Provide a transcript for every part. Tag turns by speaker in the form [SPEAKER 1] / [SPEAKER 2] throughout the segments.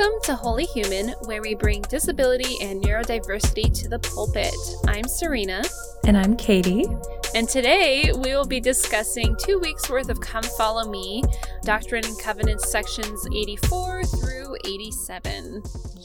[SPEAKER 1] Welcome to Holy Human, where we bring disability and neurodiversity to the pulpit. I'm Serena.
[SPEAKER 2] And I'm Katie.
[SPEAKER 1] And today we will be discussing two weeks worth of Come Follow Me, Doctrine and Covenants sections 84 through 87.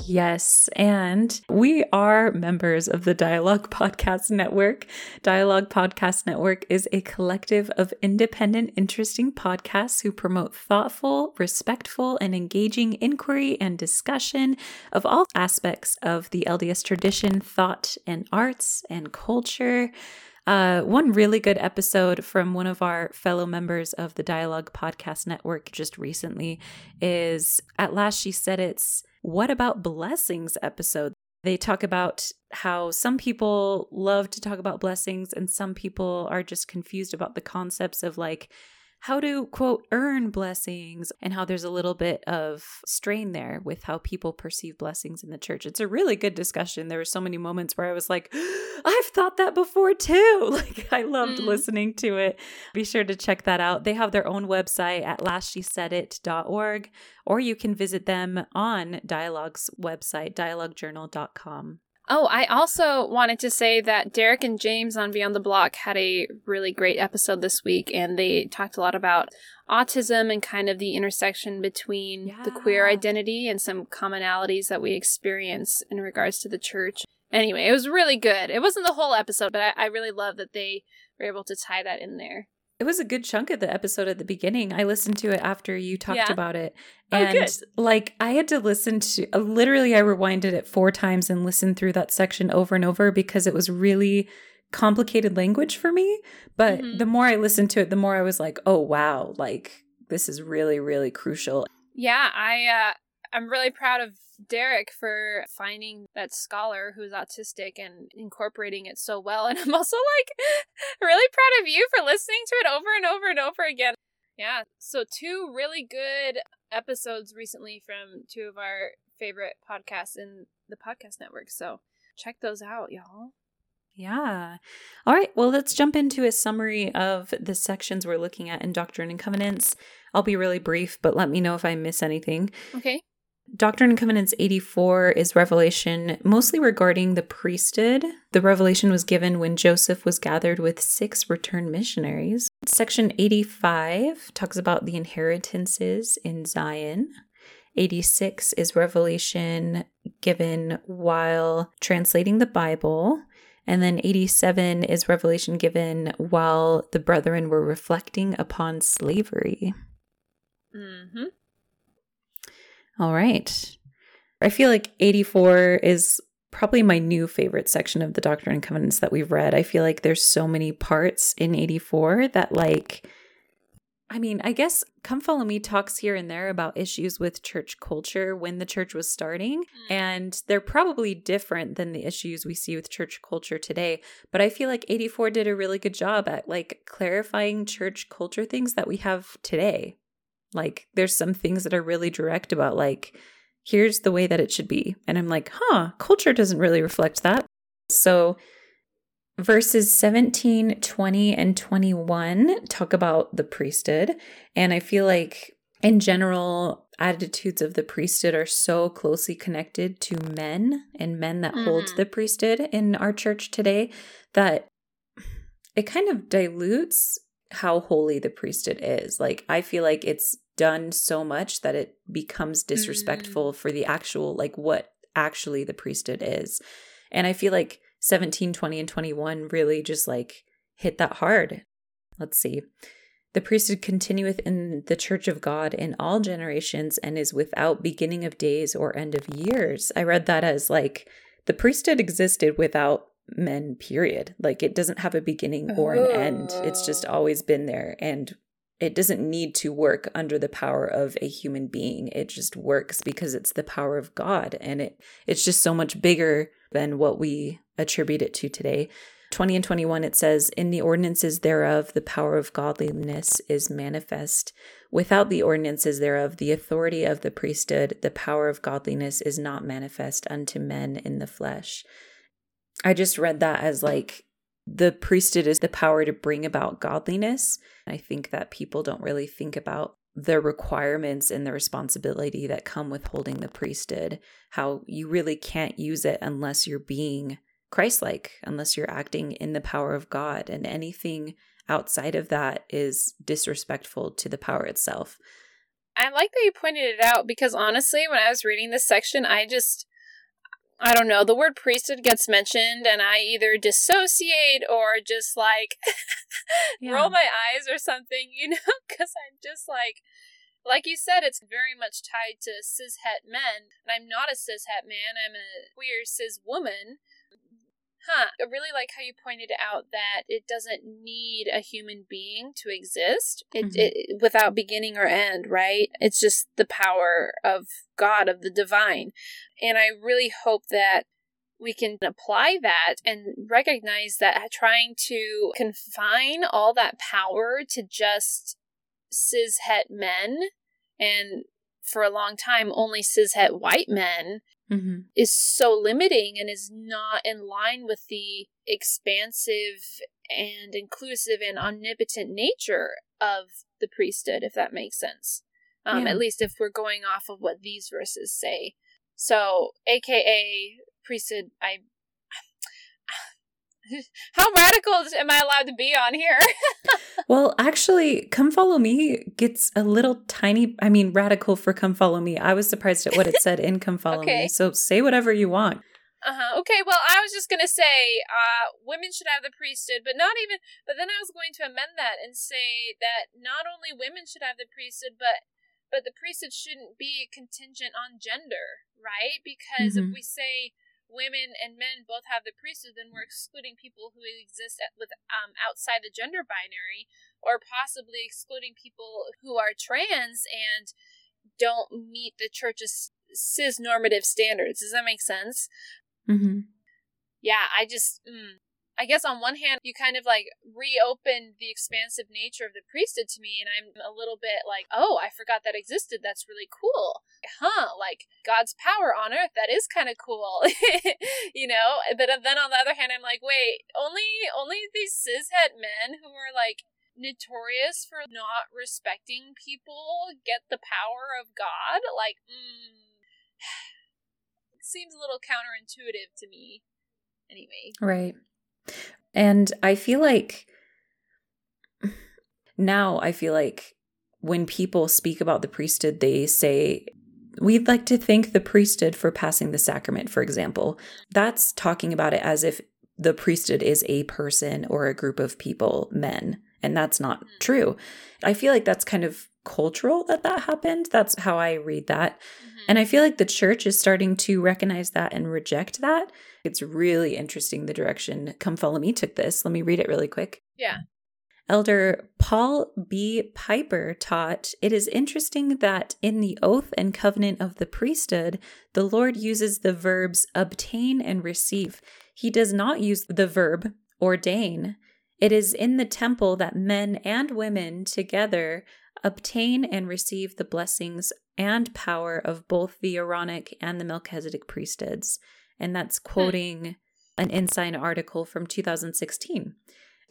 [SPEAKER 2] Yes, and we are members of the Dialogue Podcast Network. Dialogue Podcast Network is a collective of independent, interesting podcasts who promote thoughtful, respectful, and engaging inquiry and discussion of all aspects of the LDS tradition, thought, and arts and culture. Uh, one really good episode from one of our fellow members of the Dialogue Podcast Network just recently is At Last She Said It's What About Blessings episode. They talk about how some people love to talk about blessings and some people are just confused about the concepts of like how to quote earn blessings and how there's a little bit of strain there with how people perceive blessings in the church. It's a really good discussion. There were so many moments where I was like, I've thought that before too. Like I loved mm. listening to it. Be sure to check that out. They have their own website at lastshesaidit.org or you can visit them on Dialogue's website, dialoguejournal.com.
[SPEAKER 1] Oh, I also wanted to say that Derek and James on Beyond the Block had a really great episode this week, and they talked a lot about autism and kind of the intersection between yeah. the queer identity and some commonalities that we experience in regards to the church. Anyway, it was really good. It wasn't the whole episode, but I, I really love that they were able to tie that in there.
[SPEAKER 2] It was a good chunk of the episode at the beginning. I listened to it after you talked yeah. about it. Oh, and oh, like I had to listen to uh, literally I rewinded it four times and listened through that section over and over because it was really complicated language for me. But mm-hmm. the more I listened to it, the more I was like, "Oh wow, like this is really really crucial."
[SPEAKER 1] Yeah, I uh I'm really proud of Derek for finding that scholar who's autistic and incorporating it so well. And I'm also like really proud of you for listening to it over and over and over again. Yeah. So, two really good episodes recently from two of our favorite podcasts in the podcast network. So, check those out, y'all.
[SPEAKER 2] Yeah. All right. Well, let's jump into a summary of the sections we're looking at in Doctrine and Covenants. I'll be really brief, but let me know if I miss anything.
[SPEAKER 1] Okay.
[SPEAKER 2] Doctrine and Covenants 84 is revelation mostly regarding the priesthood. The revelation was given when Joseph was gathered with six returned missionaries. Section 85 talks about the inheritances in Zion. 86 is revelation given while translating the Bible. And then 87 is revelation given while the brethren were reflecting upon slavery.
[SPEAKER 1] Mm-hmm.
[SPEAKER 2] All right. I feel like 84 is probably my new favorite section of the Doctrine and Covenants that we've read. I feel like there's so many parts in 84 that like I mean, I guess Come Follow Me talks here and there about issues with church culture when the church was starting, mm. and they're probably different than the issues we see with church culture today. But I feel like 84 did a really good job at like clarifying church culture things that we have today. Like there's some things that are really direct about like here's the way that it should be. And I'm like, "Huh, culture doesn't really reflect that." So verses 17, 20 and 21 talk about the priesthood, and I feel like in general attitudes of the priesthood are so closely connected to men and men that mm-hmm. hold the priesthood in our church today that it kind of dilutes how holy the priesthood is. Like I feel like it's done so much that it becomes disrespectful mm. for the actual like what actually the priesthood is. And i feel like 17 20 and 21 really just like hit that hard. Let's see. The priesthood continueth in the church of god in all generations and is without beginning of days or end of years. I read that as like the priesthood existed without men period. Like it doesn't have a beginning or an end. It's just always been there. And it doesn't need to work under the power of a human being. It just works because it's the power of god and it it's just so much bigger than what we attribute it to today. 20 and 21 it says in the ordinances thereof the power of godliness is manifest. Without the ordinances thereof the authority of the priesthood the power of godliness is not manifest unto men in the flesh. I just read that as like the priesthood is the power to bring about godliness. I think that people don't really think about the requirements and the responsibility that come with holding the priesthood, how you really can't use it unless you're being Christ like, unless you're acting in the power of God. And anything outside of that is disrespectful to the power itself.
[SPEAKER 1] I like that you pointed it out because honestly, when I was reading this section, I just I don't know, the word priesthood gets mentioned and I either dissociate or just like yeah. roll my eyes or something, you know, because I'm just like, like you said, it's very much tied to cishet men. And I'm not a cishet man, I'm a queer cis woman. Huh. I really like how you pointed out that it doesn't need a human being to exist it, mm-hmm. it, without beginning or end, right? It's just the power of God, of the divine. And I really hope that we can apply that and recognize that trying to confine all that power to just cishet men and for a long time only cishet white men mm-hmm. is so limiting and is not in line with the expansive and inclusive and omnipotent nature of the priesthood, if that makes sense. Um, yeah. At least if we're going off of what these verses say. So, AKA priesthood, I how radical am I allowed to be on here?
[SPEAKER 2] well, actually, Come Follow Me gets a little tiny, I mean, radical for Come Follow Me. I was surprised at what it said in Come Follow okay. Me. So say whatever you want.
[SPEAKER 1] Uh-huh. Okay, well, I was just going to say uh, women should have the priesthood, but not even, but then I was going to amend that and say that not only women should have the priesthood, but but the priesthood shouldn't be contingent on gender, right? Because mm-hmm. if we say women and men both have the priesthood, then we're excluding people who exist at, with um, outside the gender binary, or possibly excluding people who are trans and don't meet the church's cis normative standards. Does that make sense? Mm-hmm. Yeah, I just mm, I guess on one hand, you kind of like reopened the expansive nature of the priesthood to me, and I'm a little bit like, oh, I forgot that existed. That's really cool. Huh, like God's power on earth, that is kind of cool. you know? But then on the other hand, I'm like, wait, only only these cishet men who are like notorious for not respecting people get the power of God? Like, mm, seems a little counterintuitive to me. Anyway.
[SPEAKER 2] Right. And I feel like now I feel like when people speak about the priesthood, they say, We'd like to thank the priesthood for passing the sacrament, for example. That's talking about it as if the priesthood is a person or a group of people, men. And that's not mm. true. I feel like that's kind of cultural that that happened. That's how I read that. Mm-hmm. And I feel like the church is starting to recognize that and reject that. It's really interesting the direction Come Follow Me took this. Let me read it really quick.
[SPEAKER 1] Yeah.
[SPEAKER 2] Elder Paul B. Pieper taught it is interesting that in the oath and covenant of the priesthood, the Lord uses the verbs obtain and receive. He does not use the verb ordain. It is in the temple that men and women together obtain and receive the blessings and power of both the Aaronic and the Melchizedek priesthoods and that's hmm. quoting an Ensign article from 2016.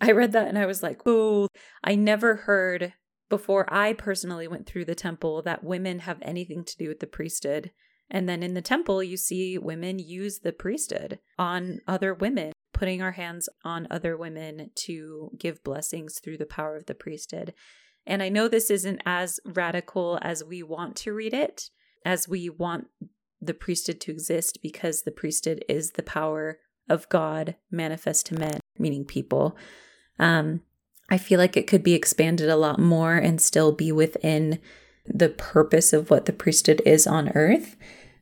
[SPEAKER 2] I read that and I was like, oh, I never heard before I personally went through the temple that women have anything to do with the priesthood. And then in the temple, you see women use the priesthood on other women, putting our hands on other women to give blessings through the power of the priesthood. And I know this isn't as radical as we want to read it, as we want the priesthood to exist because the priesthood is the power of God manifest to men, meaning people. Um, I feel like it could be expanded a lot more and still be within the purpose of what the priesthood is on earth.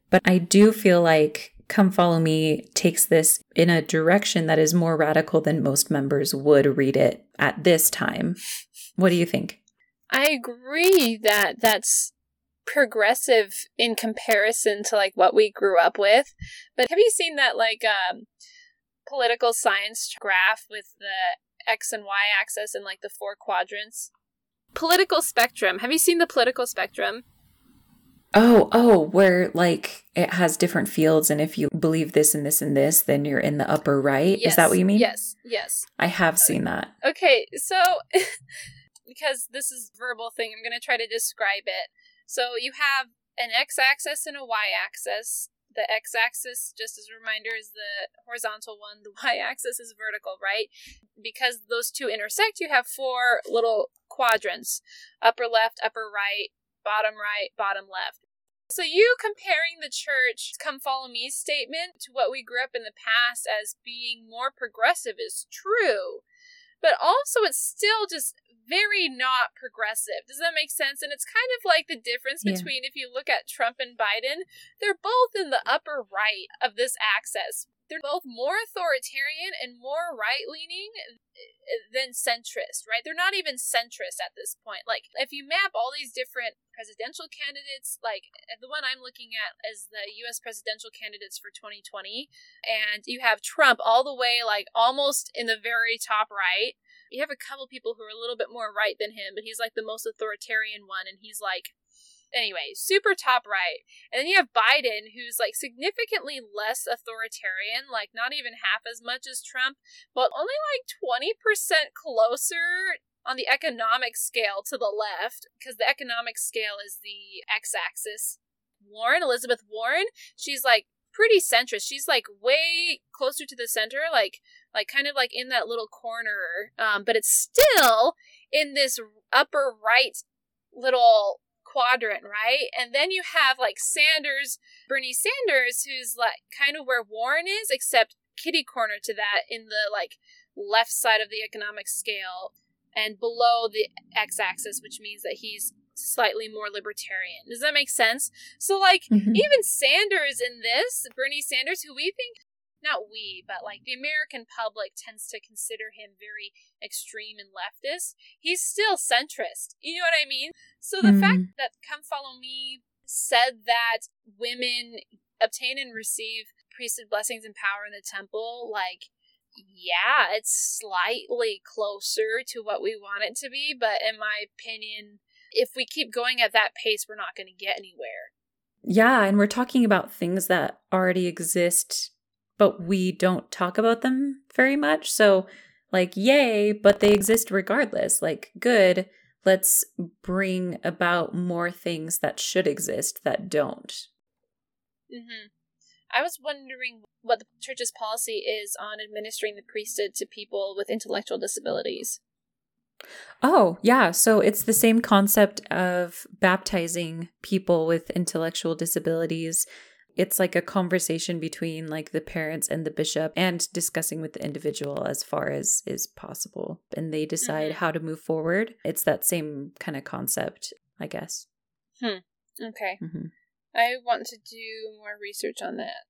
[SPEAKER 2] But I do feel like Come Follow Me takes this in a direction that is more radical than most members would read it at this time. What do you think?
[SPEAKER 1] I agree that that's progressive in comparison to like what we grew up with. But have you seen that like um political science graph with the x and y axis and like the four quadrants? Political spectrum. Have you seen the political spectrum?
[SPEAKER 2] Oh, oh, where like it has different fields, and if you believe this and this and this, then you're in the upper right. Yes, Is that what you mean?
[SPEAKER 1] Yes, yes.
[SPEAKER 2] I have uh, seen that.
[SPEAKER 1] Okay, so because this is verbal thing, I'm going to try to describe it. So you have an x axis and a y axis. The x axis, just as a reminder, is the horizontal one. The y axis is vertical, right? Because those two intersect, you have four little quadrants upper left, upper right, bottom right, bottom left. So, you comparing the church come follow me statement to what we grew up in the past as being more progressive is true, but also it's still just very not progressive. Does that make sense? And it's kind of like the difference between yeah. if you look at Trump and Biden, they're both in the upper right of this axis. They're both more authoritarian and more right leaning than centrist, right? They're not even centrist at this point. Like, if you map all these different presidential candidates, like the one I'm looking at is the US presidential candidates for 2020, and you have Trump all the way, like, almost in the very top right. You have a couple people who are a little bit more right than him, but he's like the most authoritarian one, and he's like anyway, super top right. And then you have Biden, who's like significantly less authoritarian, like not even half as much as Trump, but only like 20% closer on the economic scale to the left, because the economic scale is the x axis. Warren, Elizabeth Warren, she's like pretty centrist. She's like way closer to the center, like like kind of like in that little corner. Um, but it's still in this upper right little quadrant, right? And then you have like Sanders, Bernie Sanders, who's like kind of where Warren is, except kitty corner to that in the like left side of the economic scale and below the x axis, which means that he's slightly more libertarian. Does that make sense? So, like, mm-hmm. even Sanders in this, Bernie Sanders, who we think not we, but like the American public tends to consider him very extreme and leftist, he's still centrist. You know what I mean? So the mm. fact that Come Follow Me said that women obtain and receive priesthood blessings and power in the temple, like, yeah, it's slightly closer to what we want it to be, but in my opinion, if we keep going at that pace, we're not going to get anywhere.
[SPEAKER 2] Yeah, and we're talking about things that already exist but we don't talk about them very much. So, like, yay, but they exist regardless. Like, good, let's bring about more things that should exist that don't.
[SPEAKER 1] Mm-hmm. I was wondering what the church's policy is on administering the priesthood to people with intellectual disabilities.
[SPEAKER 2] Oh, yeah. So it's the same concept of baptizing people with intellectual disabilities it's like a conversation between like the parents and the bishop and discussing with the individual as far as is possible and they decide mm-hmm. how to move forward it's that same kind of concept i guess
[SPEAKER 1] hmm okay mm-hmm. i want to do more research on that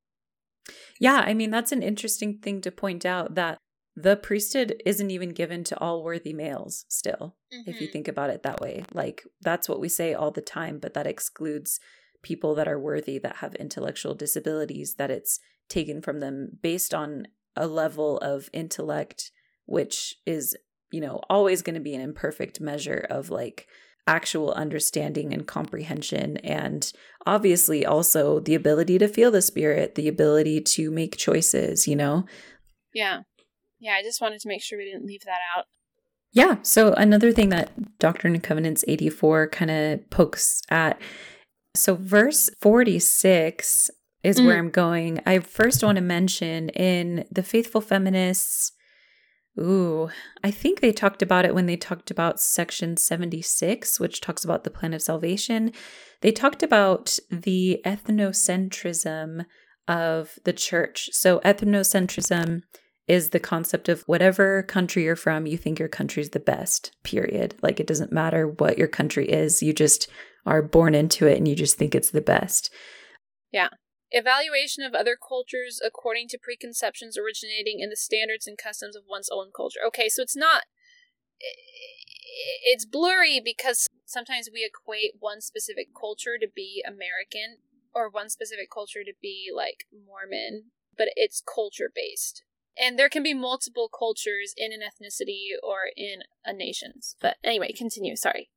[SPEAKER 2] yeah i mean that's an interesting thing to point out that the priesthood isn't even given to all worthy males still mm-hmm. if you mm-hmm. think about it that way like that's what we say all the time but that excludes people that are worthy that have intellectual disabilities that it's taken from them based on a level of intellect which is you know always going to be an imperfect measure of like actual understanding and comprehension and obviously also the ability to feel the spirit the ability to make choices you know?
[SPEAKER 1] Yeah. Yeah i just wanted to make sure we didn't leave that out.
[SPEAKER 2] Yeah so another thing that doctrine and covenants 84 kind of pokes at so, verse 46 is mm. where I'm going. I first want to mention in the Faithful Feminists. Ooh, I think they talked about it when they talked about section 76, which talks about the plan of salvation. They talked about the ethnocentrism of the church. So, ethnocentrism is the concept of whatever country you're from, you think your country's the best, period. Like, it doesn't matter what your country is, you just are born into it and you just think it's the best.
[SPEAKER 1] Yeah. Evaluation of other cultures according to preconceptions originating in the standards and customs of one's own culture. Okay, so it's not. It's blurry because sometimes we equate one specific culture to be American or one specific culture to be like Mormon, but it's culture based. And there can be multiple cultures in an ethnicity or in a nation's. But anyway, continue. Sorry.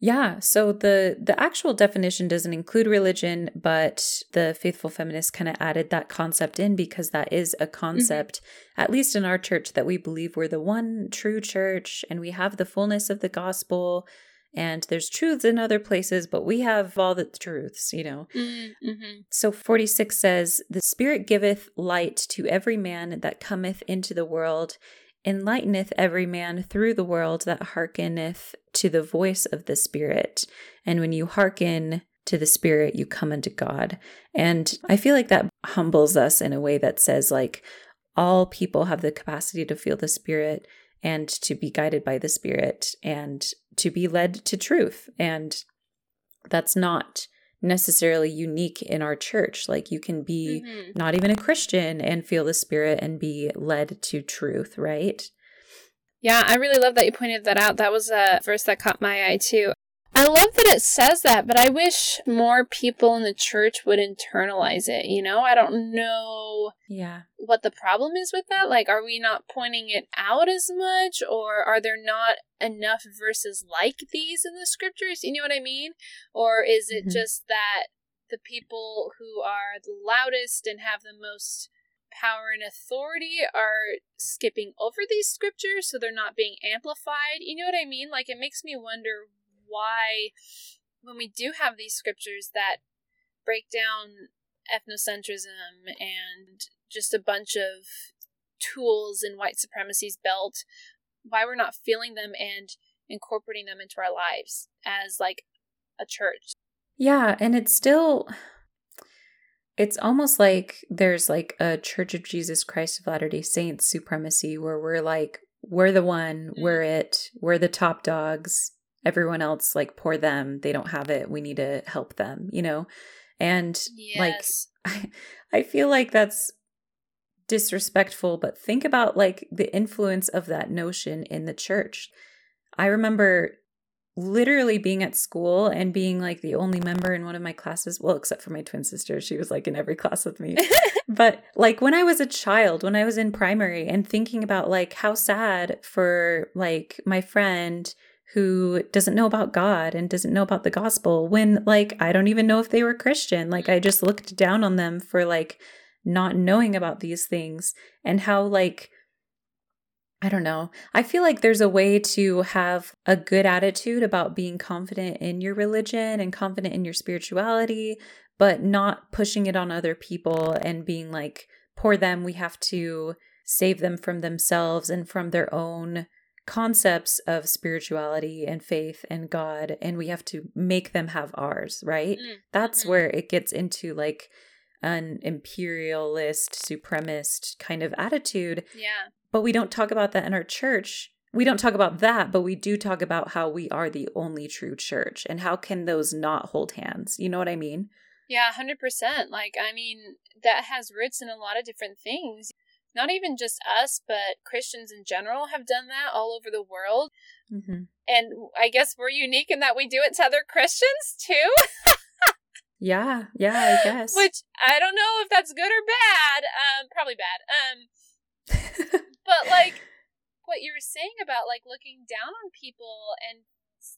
[SPEAKER 2] Yeah, so the the actual definition doesn't include religion, but the faithful feminist kind of added that concept in because that is a concept mm-hmm. at least in our church that we believe we're the one true church and we have the fullness of the gospel and there's truths in other places, but we have all the truths, you know. Mm-hmm. So 46 says, The Spirit giveth light to every man that cometh into the world, enlighteneth every man through the world that hearkeneth to the voice of the Spirit. And when you hearken to the Spirit, you come unto God. And I feel like that humbles us in a way that says, like, all people have the capacity to feel the Spirit and to be guided by the Spirit and to be led to truth. And that's not necessarily unique in our church. Like you can be mm-hmm. not even a Christian and feel the Spirit and be led to truth, right?
[SPEAKER 1] Yeah, I really love that you pointed that out. That was a verse that caught my eye too. I love that it says that, but I wish more people in the church would internalize it, you know? I don't know
[SPEAKER 2] yeah
[SPEAKER 1] what the problem is with that. Like are we not pointing it out as much or are there not enough verses like these in the scriptures? You know what I mean? Or is it mm-hmm. just that the people who are the loudest and have the most power and authority are skipping over these scriptures so they're not being amplified. You know what I mean? Like it makes me wonder why, when we do have these scriptures that break down ethnocentrism and just a bunch of tools in white supremacy's belt, why we're not feeling them and incorporating them into our lives as like a church.
[SPEAKER 2] Yeah, and it's still it's almost like there's like a Church of Jesus Christ of Latter-day Saints supremacy where we're like we're the one, mm-hmm. we're it, we're the top dogs everyone else like poor them. They don't have it. We need to help them you know? And yes. like I, I feel like that's disrespectful but think about like the influence of that notion in the church. I remember literally being at school and being like the only member in one of my classes well except for my twin sister. She was like in every class with me. But like when i was a child when i was in primary and thinking about like how sad for like my friend who doesn't know about God and doesn't know about the gospel when like I don't even know if they were Christian. Like I just looked down on them for like not knowing about these things and how like I don't know. I feel like there's a way to have a good attitude about being confident in your religion and confident in your spirituality, but not pushing it on other people and being like, poor them, we have to save them from themselves and from their own concepts of spirituality and faith and God, and we have to make them have ours, right? Mm-hmm. That's where it gets into like an imperialist, supremacist kind of attitude.
[SPEAKER 1] Yeah.
[SPEAKER 2] But we don't talk about that in our church. We don't talk about that, but we do talk about how we are the only true church and how can those not hold hands? You know what I mean?
[SPEAKER 1] Yeah, 100%. Like, I mean, that has roots in a lot of different things not even just us, but Christians in general have done that all over the world. Mm-hmm. And I guess we're unique in that we do it to other Christians too.
[SPEAKER 2] yeah, yeah, I guess.
[SPEAKER 1] Which I don't know if that's good or bad. Um, probably bad. Um, but like what you were saying about like looking down on people and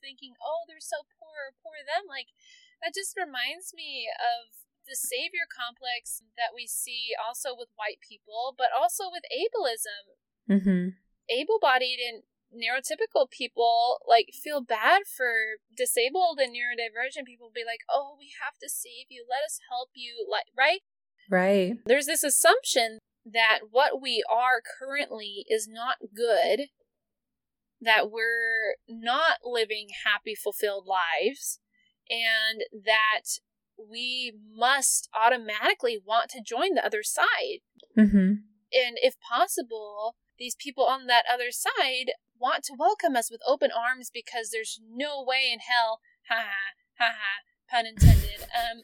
[SPEAKER 1] thinking, oh, they're so poor, poor them. Like that just reminds me of the savior complex that we see also with white people, but also with ableism.
[SPEAKER 2] Mm-hmm.
[SPEAKER 1] Able bodied and neurotypical people like feel bad for disabled and neurodivergent people be like, oh, we have to save you. Let us help you. Like, right?
[SPEAKER 2] Right.
[SPEAKER 1] There's this assumption that what we are currently is not good, that we're not living happy, fulfilled lives, and that we must automatically want to join the other side.
[SPEAKER 2] Mm-hmm.
[SPEAKER 1] And if possible, these people on that other side want to welcome us with open arms because there's no way in hell, ha ha, ha ha, pun intended. Um,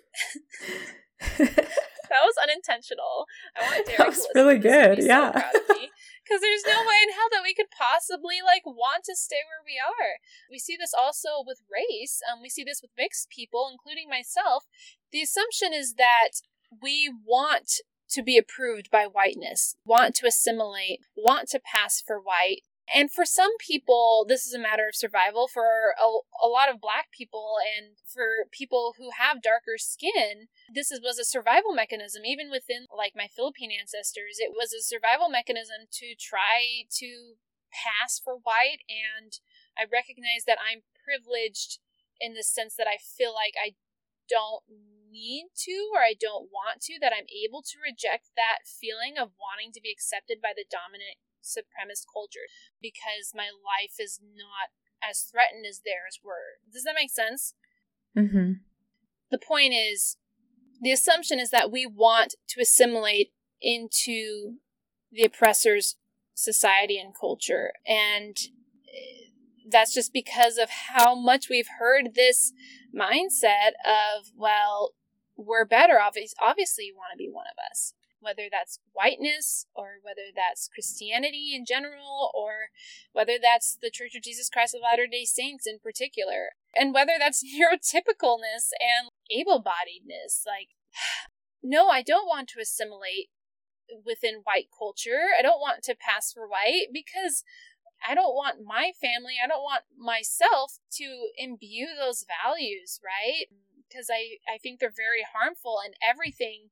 [SPEAKER 1] that was unintentional. I want Derek that was
[SPEAKER 2] really good. yeah.
[SPEAKER 1] So because there's no way in hell that we could possibly like want to stay where we are. We see this also with race. Um, we see this with mixed people, including myself. The assumption is that we want to be approved by whiteness, want to assimilate, want to pass for white. And for some people, this is a matter of survival. For a, a lot of black people and for people who have darker skin, this is, was a survival mechanism. Even within like my Philippine ancestors, it was a survival mechanism to try to pass for white. And I recognize that I'm privileged in the sense that I feel like I don't need to or I don't want to, that I'm able to reject that feeling of wanting to be accepted by the dominant supremacist culture because my life is not as threatened as theirs were. Does that make sense?
[SPEAKER 2] Mm-hmm.
[SPEAKER 1] The point is, the assumption is that we want to assimilate into the oppressor's society and culture. And that's just because of how much we've heard this mindset of, well, we're better. Obviously, you want to be one of us whether that's whiteness or whether that's Christianity in general or whether that's the Church of Jesus Christ of Latter day Saints in particular, and whether that's neurotypicalness and able bodiedness. Like, no, I don't want to assimilate within white culture. I don't want to pass for white because I don't want my family, I don't want myself to imbue those values, right? Because I, I think they're very harmful and everything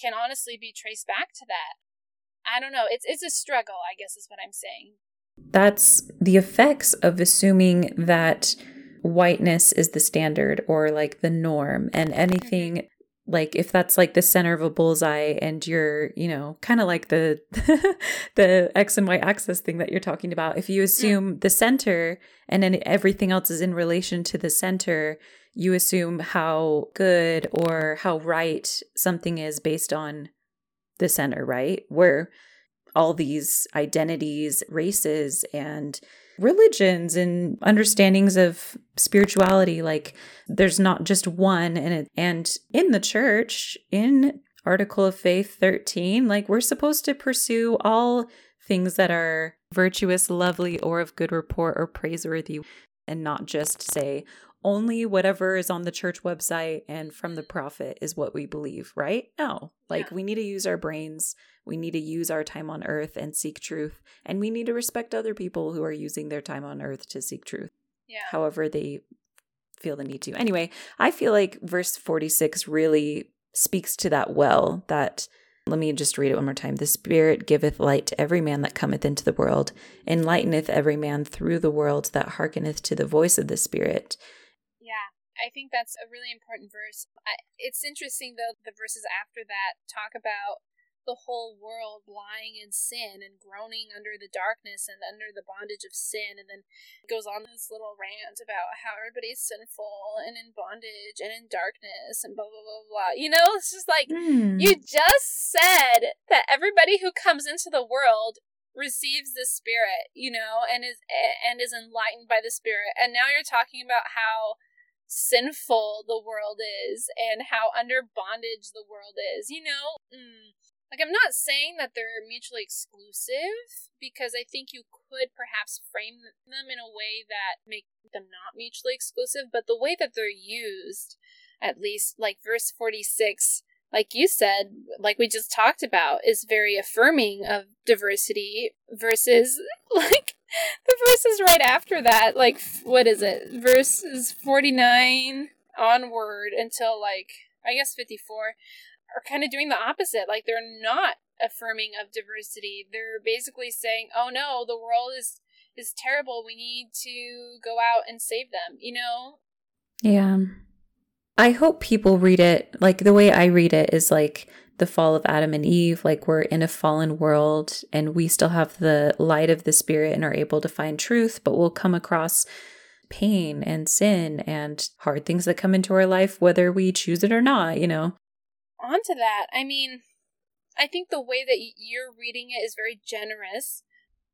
[SPEAKER 1] can honestly be traced back to that. I don't know. It's it's a struggle, I guess is what I'm saying.
[SPEAKER 2] That's the effects of assuming that whiteness is the standard or like the norm and anything mm-hmm. Like if that's like the center of a bullseye and you're you know kind of like the the x and y axis thing that you're talking about if you assume mm. the center and then everything else is in relation to the center you assume how good or how right something is based on the center, right? Where all these identities, races, and religions and understandings of spirituality like there's not just one and it, and in the church in article of faith 13 like we're supposed to pursue all things that are virtuous lovely or of good report or praiseworthy and not just say only whatever is on the church website and from the prophet is what we believe, right? No. Like yeah. we need to use our brains. We need to use our time on earth and seek truth. And we need to respect other people who are using their time on earth to seek truth.
[SPEAKER 1] Yeah.
[SPEAKER 2] However they feel the need to. Anyway, I feel like verse 46 really speaks to that well that let me just read it one more time. The Spirit giveth light to every man that cometh into the world, enlighteneth every man through the world that hearkeneth to the voice of the Spirit.
[SPEAKER 1] Yeah, I think that's a really important verse. I, it's interesting, though, the verses after that talk about the whole world lying in sin and groaning under the darkness and under the bondage of sin and then it goes on this little rant about how everybody's sinful and in bondage and in darkness and blah blah blah blah you know it's just like mm. you just said that everybody who comes into the world receives the spirit you know and is and is enlightened by the spirit and now you're talking about how sinful the world is and how under bondage the world is. You know, mm, like I'm not saying that they're mutually exclusive because I think you could perhaps frame them in a way that make them not mutually exclusive, but the way that they're used, at least like verse 46 like you said, like we just talked about, is very affirming of diversity versus like the verses right after that, like what is it? Verses 49 onward until like I guess 54 are kind of doing the opposite. Like they're not affirming of diversity. They're basically saying, "Oh no, the world is is terrible. We need to go out and save them." You know?
[SPEAKER 2] Yeah. I hope people read it like the way I read it is like the fall of Adam and Eve, like we're in a fallen world and we still have the light of the spirit and are able to find truth, but we'll come across pain and sin and hard things that come into our life, whether we choose it or not, you know?
[SPEAKER 1] On to that, I mean, I think the way that you're reading it is very generous.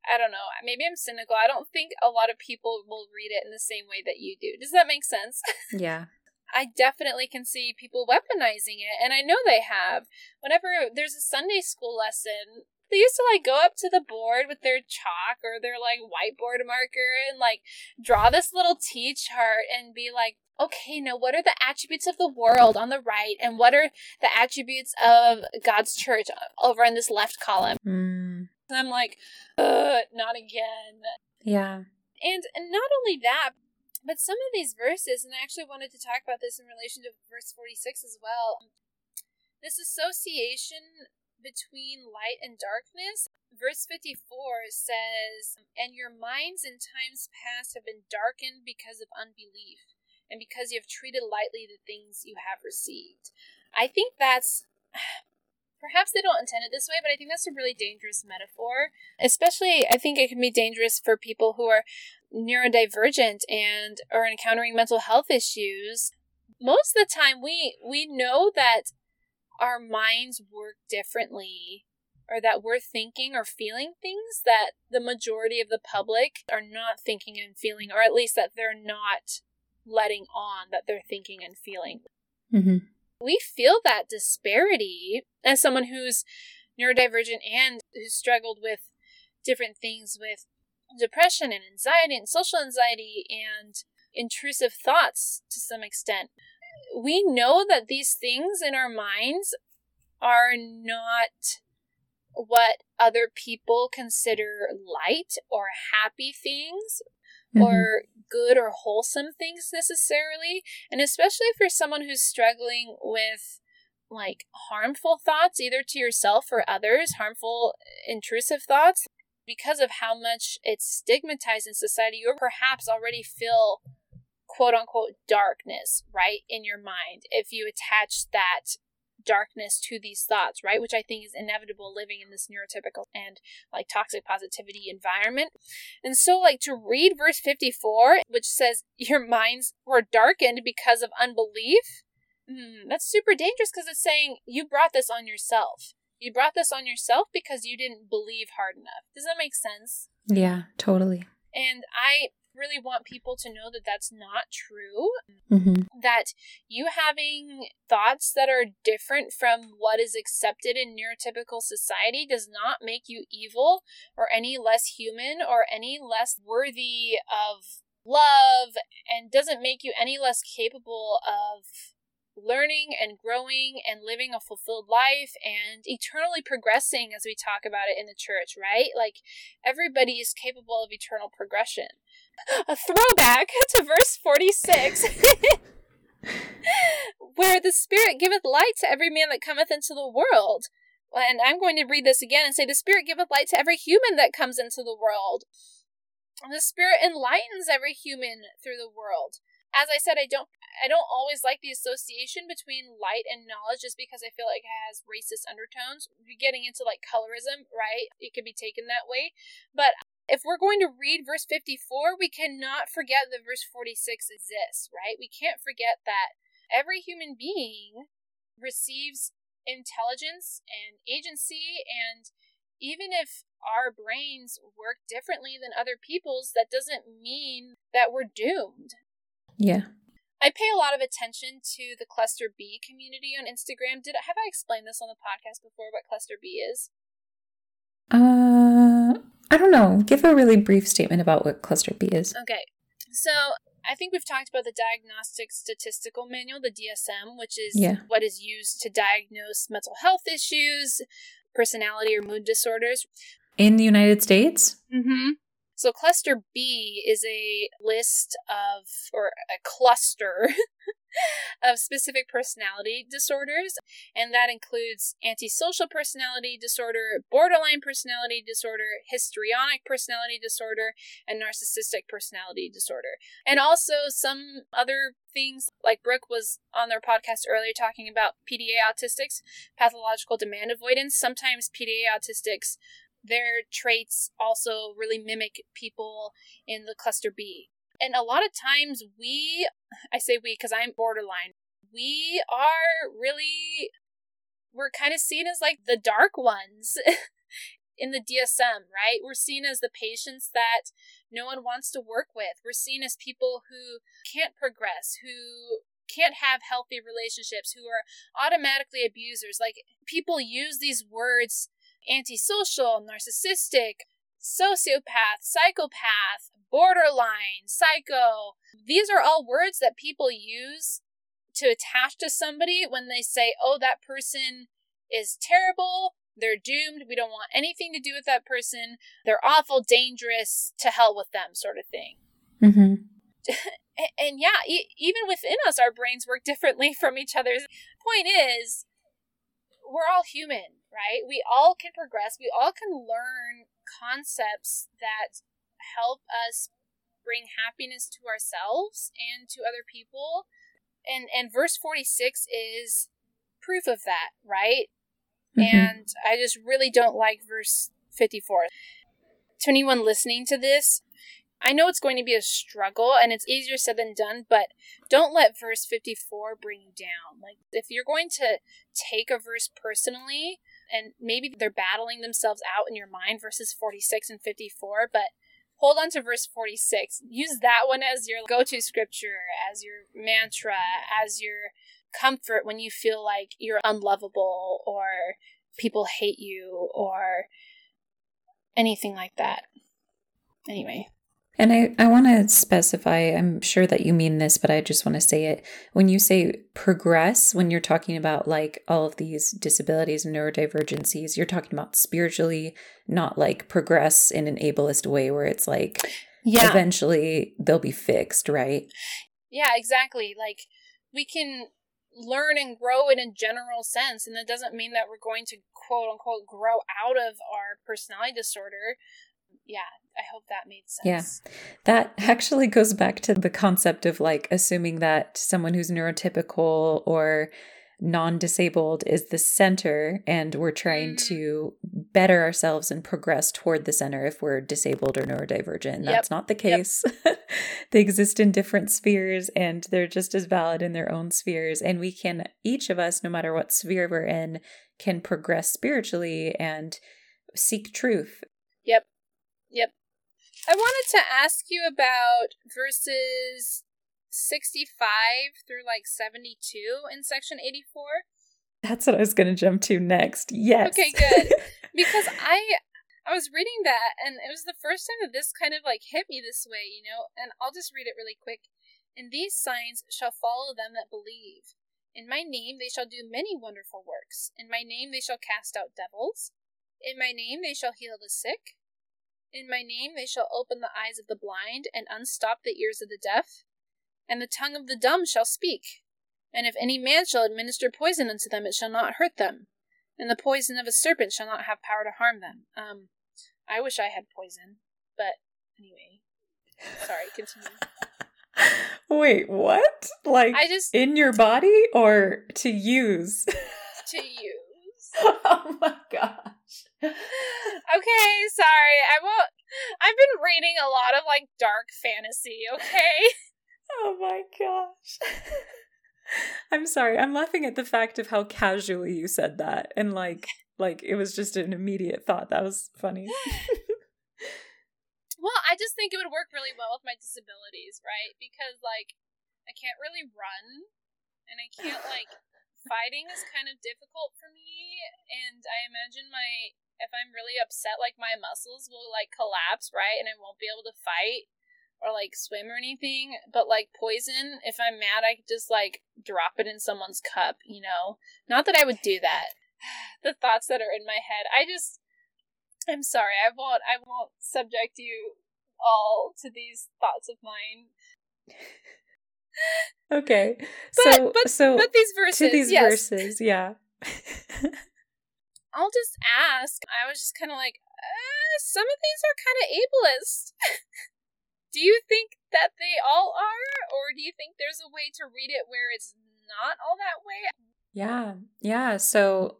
[SPEAKER 1] I don't know. Maybe I'm cynical. I don't think a lot of people will read it in the same way that you do. Does that make sense?
[SPEAKER 2] Yeah.
[SPEAKER 1] I definitely can see people weaponizing it, and I know they have. Whenever there's a Sunday school lesson, they used to like go up to the board with their chalk or their like whiteboard marker and like draw this little T chart and be like, okay, now what are the attributes of the world on the right and what are the attributes of God's church over in this left column?
[SPEAKER 2] Mm.
[SPEAKER 1] And I'm like, uh, not again.
[SPEAKER 2] Yeah.
[SPEAKER 1] And, and not only that, but some of these verses, and I actually wanted to talk about this in relation to verse 46 as well. This association between light and darkness. Verse 54 says, And your minds in times past have been darkened because of unbelief, and because you have treated lightly the things you have received. I think that's perhaps they don't intend it this way, but I think that's a really dangerous metaphor. Especially, I think it can be dangerous for people who are neurodivergent and are encountering mental health issues. Most of the time, we we know that our minds work differently or that we're thinking or feeling things that the majority of the public are not thinking and feeling, or at least that they're not letting on that they're thinking and feeling.
[SPEAKER 2] Mm-hmm
[SPEAKER 1] we feel that disparity as someone who's neurodivergent and who's struggled with different things with depression and anxiety and social anxiety and intrusive thoughts to some extent. We know that these things in our minds are not what other people consider light or happy things mm-hmm. or good or wholesome things necessarily. And especially for someone who's struggling with like harmful thoughts, either to yourself or others, harmful, intrusive thoughts, because of how much it's stigmatized in society, you perhaps already feel quote unquote darkness, right, in your mind if you attach that darkness to these thoughts, right? Which I think is inevitable living in this neurotypical and like toxic positivity environment. And so, like, to read verse 54, which says, Your minds were darkened because of unbelief, mm, that's super dangerous because it's saying you brought this on yourself. You brought this on yourself because you didn't believe hard enough. Does that make sense?
[SPEAKER 2] Yeah, totally.
[SPEAKER 1] And I really want people to know that that's not true.
[SPEAKER 2] Mm-hmm.
[SPEAKER 1] That you having thoughts that are different from what is accepted in neurotypical society does not make you evil or any less human or any less worthy of love and doesn't make you any less capable of learning and growing and living a fulfilled life and eternally progressing as we talk about it in the church, right? Like everybody is capable of eternal progression. A throwback to verse 46. where the Spirit giveth light to every man that cometh into the world. And I'm going to read this again and say, The Spirit giveth light to every human that comes into the world. The Spirit enlightens every human through the world as I said, I don't I don't always like the association between light and knowledge just because I feel like it has racist undertones. You're getting into like colorism, right? It could be taken that way. But if we're going to read verse 54, we cannot forget that verse 46 exists, right? We can't forget that every human being receives intelligence and agency and even if our brains work differently than other people's, that doesn't mean that we're doomed.
[SPEAKER 2] Yeah.
[SPEAKER 1] I pay a lot of attention to the Cluster B community on Instagram. Did have I explained this on the podcast before what Cluster B is?
[SPEAKER 2] Uh, I don't know. Give a really brief statement about what Cluster B is.
[SPEAKER 1] Okay. So, I think we've talked about the Diagnostic Statistical Manual, the DSM, which is
[SPEAKER 2] yeah.
[SPEAKER 1] what is used to diagnose mental health issues, personality or mood disorders.
[SPEAKER 2] In the United States?
[SPEAKER 1] Mm-hmm. So cluster B is a list of, or a cluster of specific personality disorders, and that includes antisocial personality disorder, borderline personality disorder, histrionic personality disorder, and narcissistic personality disorder. And also some other things like Brooke was on their podcast earlier talking about PDA autistics, pathological demand avoidance. Sometimes PDA autistics their traits also really mimic people in the cluster B. And a lot of times we, I say we because I'm borderline, we are really, we're kind of seen as like the dark ones in the DSM, right? We're seen as the patients that no one wants to work with. We're seen as people who can't progress, who can't have healthy relationships, who are automatically abusers. Like people use these words antisocial, narcissistic, sociopath, psychopath, borderline, psycho. These are all words that people use to attach to somebody when they say, oh, that person is terrible they're doomed. We don't want anything to do with that person. They're awful, dangerous, to hell with them, sort of thing.
[SPEAKER 2] Mm-hmm.
[SPEAKER 1] and, and yeah, e- even within us, our brains work differently from each other's. Point is, we're all human, right? We all can progress. We all can learn concepts that help us bring happiness to ourselves and to other people. And and verse 46 is proof of that, right? Mm-hmm. And I just really don't like verse 54. To anyone listening to this, I know it's going to be a struggle and it's easier said than done, but don't let verse 54 bring you down. Like, if you're going to take a verse personally, and maybe they're battling themselves out in your mind, verses 46 and 54, but hold on to verse 46. Use that one as your go to scripture, as your mantra, as your comfort when you feel like you're unlovable or people hate you or anything like that. Anyway.
[SPEAKER 2] And I, I want to specify, I'm sure that you mean this, but I just want to say it. When you say progress, when you're talking about like all of these disabilities and neurodivergencies, you're talking about spiritually, not like progress in an ableist way where it's like yeah. eventually they'll be fixed, right?
[SPEAKER 1] Yeah, exactly. Like we can learn and grow in a general sense, and that doesn't mean that we're going to quote unquote grow out of our personality disorder yeah, I hope that made sense.
[SPEAKER 2] Yeah. That actually goes back to the concept of like assuming that someone who's neurotypical or non disabled is the center, and we're trying mm-hmm. to better ourselves and progress toward the center if we're disabled or neurodivergent. Yep. That's not the case. Yep. they exist in different spheres and they're just as valid in their own spheres. And we can, each of us, no matter what sphere we're in, can progress spiritually and seek truth.
[SPEAKER 1] Yep. Yep. I wanted to ask you about verses 65 through like 72 in section 84.
[SPEAKER 2] That's what I was going to jump to next. Yes.
[SPEAKER 1] Okay, good. because I I was reading that and it was the first time that this kind of like hit me this way, you know, and I'll just read it really quick. And these signs shall follow them that believe. In my name they shall do many wonderful works. In my name they shall cast out devils. In my name they shall heal the sick. In my name they shall open the eyes of the blind, and unstop the ears of the deaf, and the tongue of the dumb shall speak. And if any man shall administer poison unto them, it shall not hurt them, and the poison of a serpent shall not have power to harm them. Um, I wish I had poison, but anyway. Sorry, continue.
[SPEAKER 2] Wait, what? Like
[SPEAKER 1] I just
[SPEAKER 2] in your body or to use?
[SPEAKER 1] to use.
[SPEAKER 2] oh my gosh
[SPEAKER 1] okay, sorry. I won't. I've been reading a lot of like dark fantasy. Okay.
[SPEAKER 2] oh my gosh. I'm sorry. I'm laughing at the fact of how casually you said that, and like, like it was just an immediate thought. That was funny.
[SPEAKER 1] well, I just think it would work really well with my disabilities, right? Because like, I can't really run, and I can't like fighting is kind of difficult for me and i imagine my if I'm really upset, like my muscles will like collapse, right? And I won't be able to fight or like swim or anything. But like poison, if I'm mad, I could just like drop it in someone's cup, you know? Not that I would do that. the thoughts that are in my head. I just I'm sorry. I won't I won't subject you all to these thoughts of mine.
[SPEAKER 2] okay. But, so
[SPEAKER 1] but,
[SPEAKER 2] so
[SPEAKER 1] but these verses,
[SPEAKER 2] to these yes. verses, yeah.
[SPEAKER 1] I'll just ask. I was just kind of like, uh, some of these are kind of ableist. do you think that they all are, or do you think there's a way to read it where it's not all that way?
[SPEAKER 2] Yeah, yeah. So,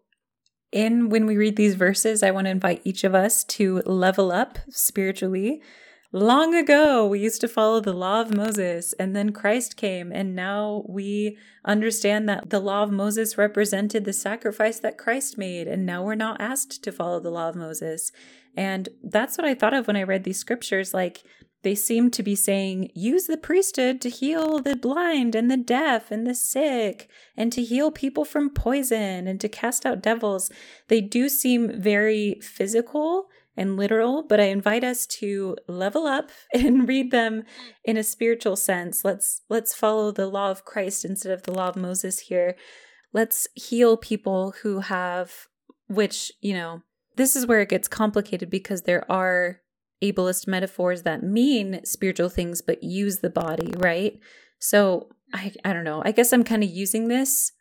[SPEAKER 2] in when we read these verses, I want to invite each of us to level up spiritually long ago we used to follow the law of Moses and then Christ came and now we understand that the law of Moses represented the sacrifice that Christ made and now we're not asked to follow the law of Moses. And that's what I thought of when I read these scriptures like they seem to be saying use the priesthood to heal the blind and the deaf and the sick and to heal people from poison and to cast out devils. They do seem very physical and literal, but I invite us to level up and read them in a spiritual sense. Let's let's follow the law of Christ instead of the law of Moses here. Let's heal people who have which, you know, this is where it gets complicated because there are ableist metaphors that mean spiritual things but use the body, right? So mm-hmm. I I don't know. I guess I'm kind of using this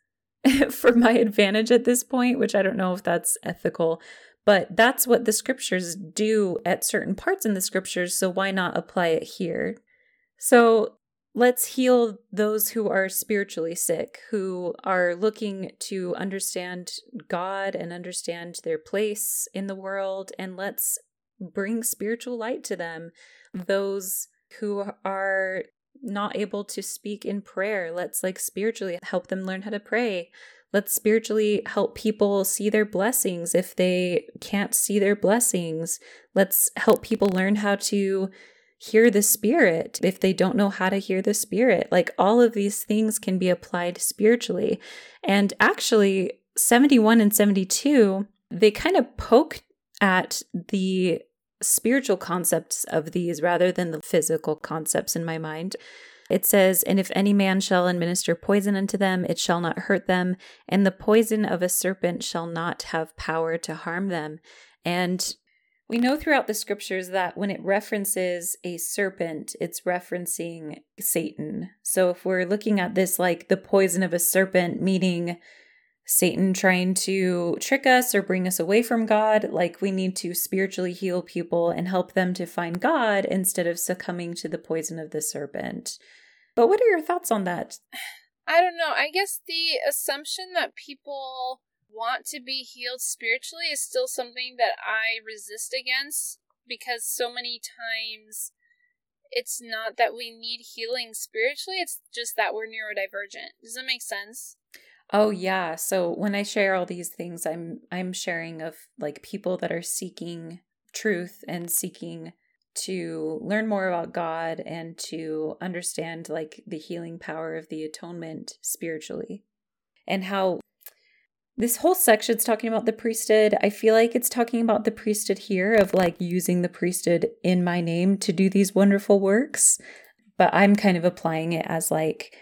[SPEAKER 2] for my advantage at this point, which I don't know if that's ethical, but that's what the scriptures do at certain parts in the scriptures, so why not apply it here? So let's heal those who are spiritually sick, who are looking to understand God and understand their place in the world, and let's bring spiritual light to them. Those who are not able to speak in prayer, let's like spiritually help them learn how to pray. Let's spiritually help people see their blessings if they can't see their blessings. Let's help people learn how to hear the spirit if they don't know how to hear the spirit. Like all of these things can be applied spiritually. And actually, 71 and 72, they kind of poke at the spiritual concepts of these rather than the physical concepts in my mind. It says, And if any man shall administer poison unto them, it shall not hurt them, and the poison of a serpent shall not have power to harm them. And we know throughout the scriptures that when it references a serpent, it's referencing Satan. So if we're looking at this like the poison of a serpent, meaning Satan trying to trick us or bring us away from God. Like we need to spiritually heal people and help them to find God instead of succumbing to the poison of the serpent. But what are your thoughts on that?
[SPEAKER 1] I don't know. I guess the assumption that people want to be healed spiritually is still something that I resist against because so many times it's not that we need healing spiritually, it's just that we're neurodivergent. Does that make sense?
[SPEAKER 2] Oh yeah. So when I share all these things, I'm I'm sharing of like people that are seeking truth and seeking to learn more about God and to understand like the healing power of the atonement spiritually. And how this whole section's talking about the priesthood. I feel like it's talking about the priesthood here of like using the priesthood in my name to do these wonderful works. But I'm kind of applying it as like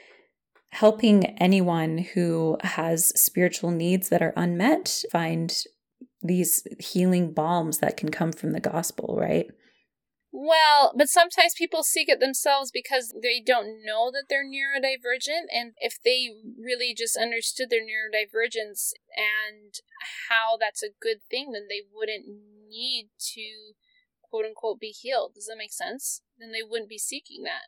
[SPEAKER 2] helping anyone who has spiritual needs that are unmet find these healing balms that can come from the gospel, right?
[SPEAKER 1] Well, but sometimes people seek it themselves because they don't know that they're neurodivergent. And if they really just understood their neurodivergence and how that's a good thing, then they wouldn't need to quote unquote be healed. Does that make sense? Then they wouldn't be seeking that.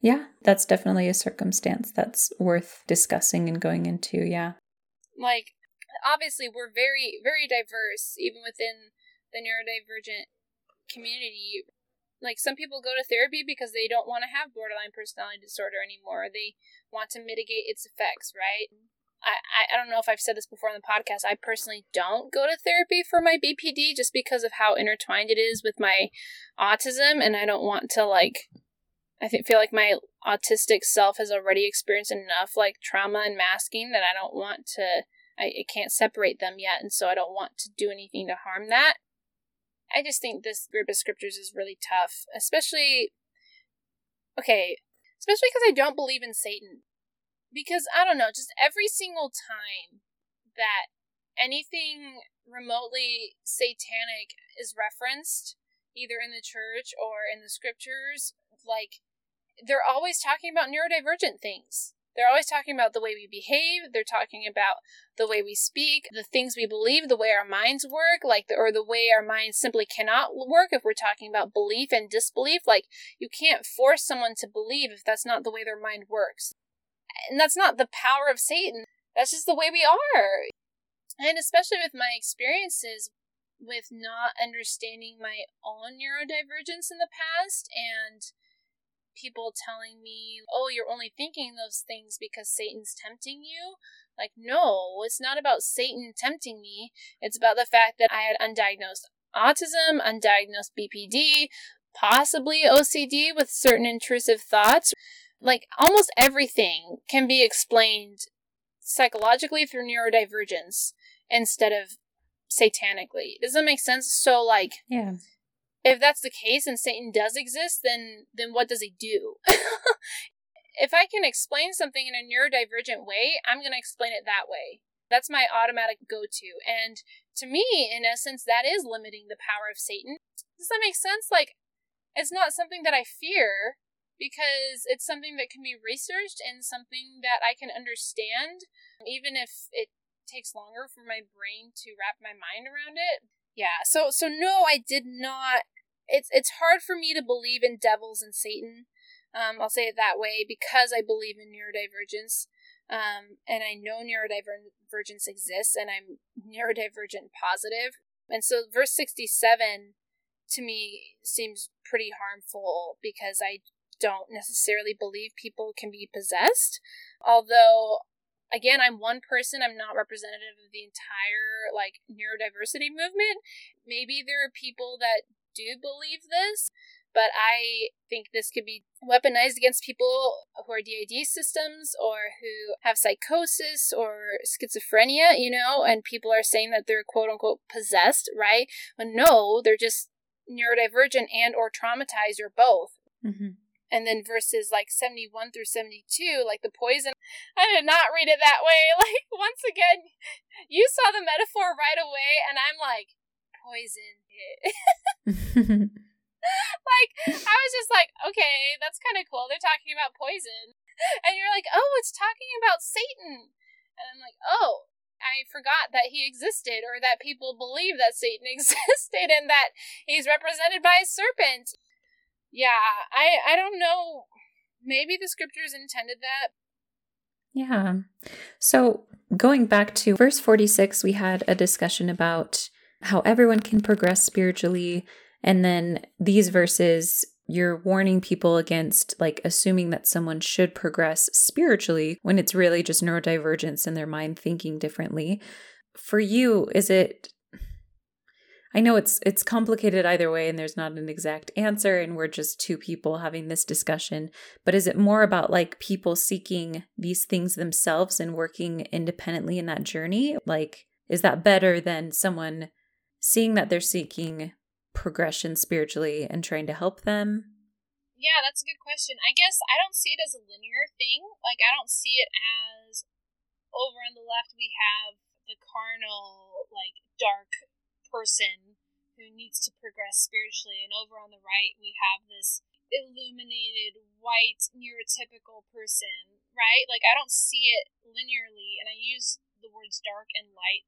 [SPEAKER 2] Yeah, that's definitely a circumstance that's worth discussing and going into. Yeah.
[SPEAKER 1] Like, obviously, we're very, very diverse, even within the neurodivergent community. Like, some people go to therapy because they don't want to have borderline personality disorder anymore. They want to mitigate its effects, right? I, I don't know if I've said this before on the podcast. I personally don't go to therapy for my BPD just because of how intertwined it is with my autism, and I don't want to, like, I think, feel like my autistic self has already experienced enough like trauma and masking that I don't want to I, I can't separate them yet and so I don't want to do anything to harm that. I just think this group of scriptures is really tough, especially okay, especially because I don't believe in Satan. Because I don't know, just every single time that anything remotely satanic is referenced, either in the church or in the scriptures, like they're always talking about neurodivergent things. They're always talking about the way we behave. They're talking about the way we speak, the things we believe, the way our minds work, like, the, or the way our minds simply cannot work if we're talking about belief and disbelief. Like, you can't force someone to believe if that's not the way their mind works. And that's not the power of Satan. That's just the way we are. And especially with my experiences with not understanding my own neurodivergence in the past and people telling me, oh, you're only thinking those things because Satan's tempting you. Like, no, it's not about Satan tempting me. It's about the fact that I had undiagnosed autism, undiagnosed BPD, possibly OCD with certain intrusive thoughts. Like, almost everything can be explained psychologically through neurodivergence instead of satanically. Does that make sense? So, like,
[SPEAKER 2] yeah
[SPEAKER 1] if that's the case and Satan does exist, then then what does he do? if I can explain something in a neurodivergent way, I'm going to explain it that way. That's my automatic go to. And to me, in essence, that is limiting the power of Satan. Does that make sense? Like, it's not something that I fear because it's something that can be researched and something that I can understand, even if it takes longer for my brain to wrap my mind around it. Yeah, so so no, I did not. It's it's hard for me to believe in devils and Satan. Um, I'll say it that way because I believe in neurodivergence. Um, and I know neurodivergence exists, and I'm neurodivergent positive. And so, verse 67 to me seems pretty harmful because I don't necessarily believe people can be possessed. Although, again, I'm one person, I'm not representative of the entire like neurodiversity movement. Maybe there are people that do believe this, but I think this could be weaponized against people who are DID systems or who have psychosis or schizophrenia, you know, and people are saying that they're quote unquote possessed, right? When no, they're just neurodivergent and or traumatized or both. Mm-hmm. And then verses like 71 through 72, like the poison, I did not read it that way. Like, once again, you saw the metaphor right away, and I'm like, poison. it. like I was just like, okay, that's kind of cool. They're talking about poison, and you're like, oh, it's talking about Satan, and I'm like, oh, I forgot that he existed, or that people believe that Satan existed, and that he's represented by a serpent. Yeah, I I don't know. Maybe the scriptures intended that.
[SPEAKER 2] Yeah. So going back to verse 46, we had a discussion about how everyone can progress spiritually and then these verses, you're warning people against like assuming that someone should progress spiritually when it's really just neurodivergence in their mind thinking differently. For you, is it I know it's it's complicated either way and there's not an exact answer and we're just two people having this discussion, but is it more about like people seeking these things themselves and working independently in that journey? Like is that better than someone seeing that they're seeking progression spiritually and trying to help them?
[SPEAKER 1] Yeah, that's a good question. I guess I don't see it as a linear thing. Like, I don't see it as over on the left we have the carnal, like, dark person who needs to progress spiritually, and over on the right we have this illuminated, white, neurotypical person, right? Like, I don't see it linearly, and I use the words dark and light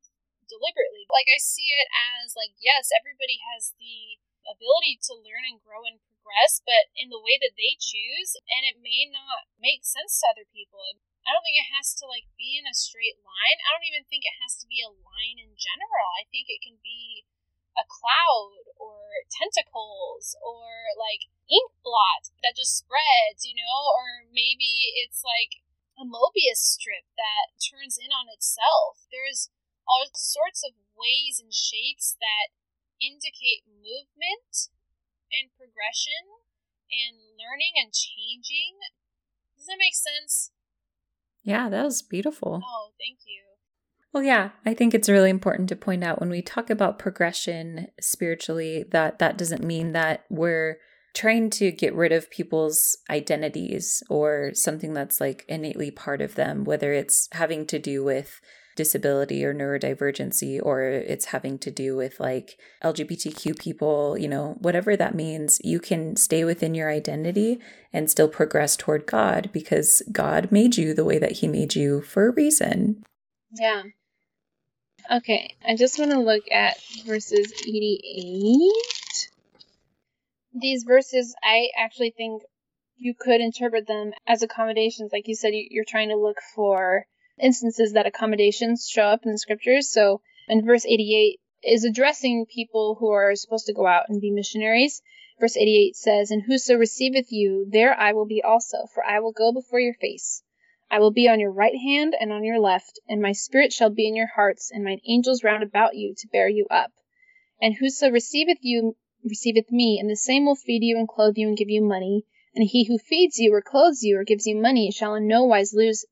[SPEAKER 1] deliberately. Like I see it as like yes, everybody has the ability to learn and grow and progress, but in the way that they choose, and it may not make sense to other people. I don't think it has to like be in a straight line. I don't even think it has to be a line in general. I think it can be a cloud or tentacles or like ink blot that just spreads, you know, or maybe it's like a Mobius strip that turns in on itself. There's all sorts of ways and shapes that indicate movement and progression and learning and changing. Does that make sense?
[SPEAKER 2] Yeah, that was beautiful.
[SPEAKER 1] Oh, thank you.
[SPEAKER 2] Well, yeah, I think it's really important to point out when we talk about progression spiritually that that doesn't mean that we're trying to get rid of people's identities or something that's like innately part of them, whether it's having to do with disability or neurodivergency, or it's having to do with like LGBTQ people, you know, whatever that means, you can stay within your identity and still progress toward God because God made you the way that He made you for a reason.
[SPEAKER 1] Yeah. Okay, I just want to look at verses 88. These verses, I actually think you could interpret them as accommodations. Like you said, you're trying to look for instances that accommodations show up in the scriptures. So in verse 88 is addressing people who are supposed to go out and be missionaries. Verse 88 says, And whoso receiveth you, there I will be also, for I will go before your face. I will be on your right hand and on your left, and my spirit shall be in your hearts, and mine angels round about you to bear you up. And whoso receiveth you receiveth me, and the same will feed you and clothe you and give you money. And he who feeds you or clothes you or gives you money shall in no wise lose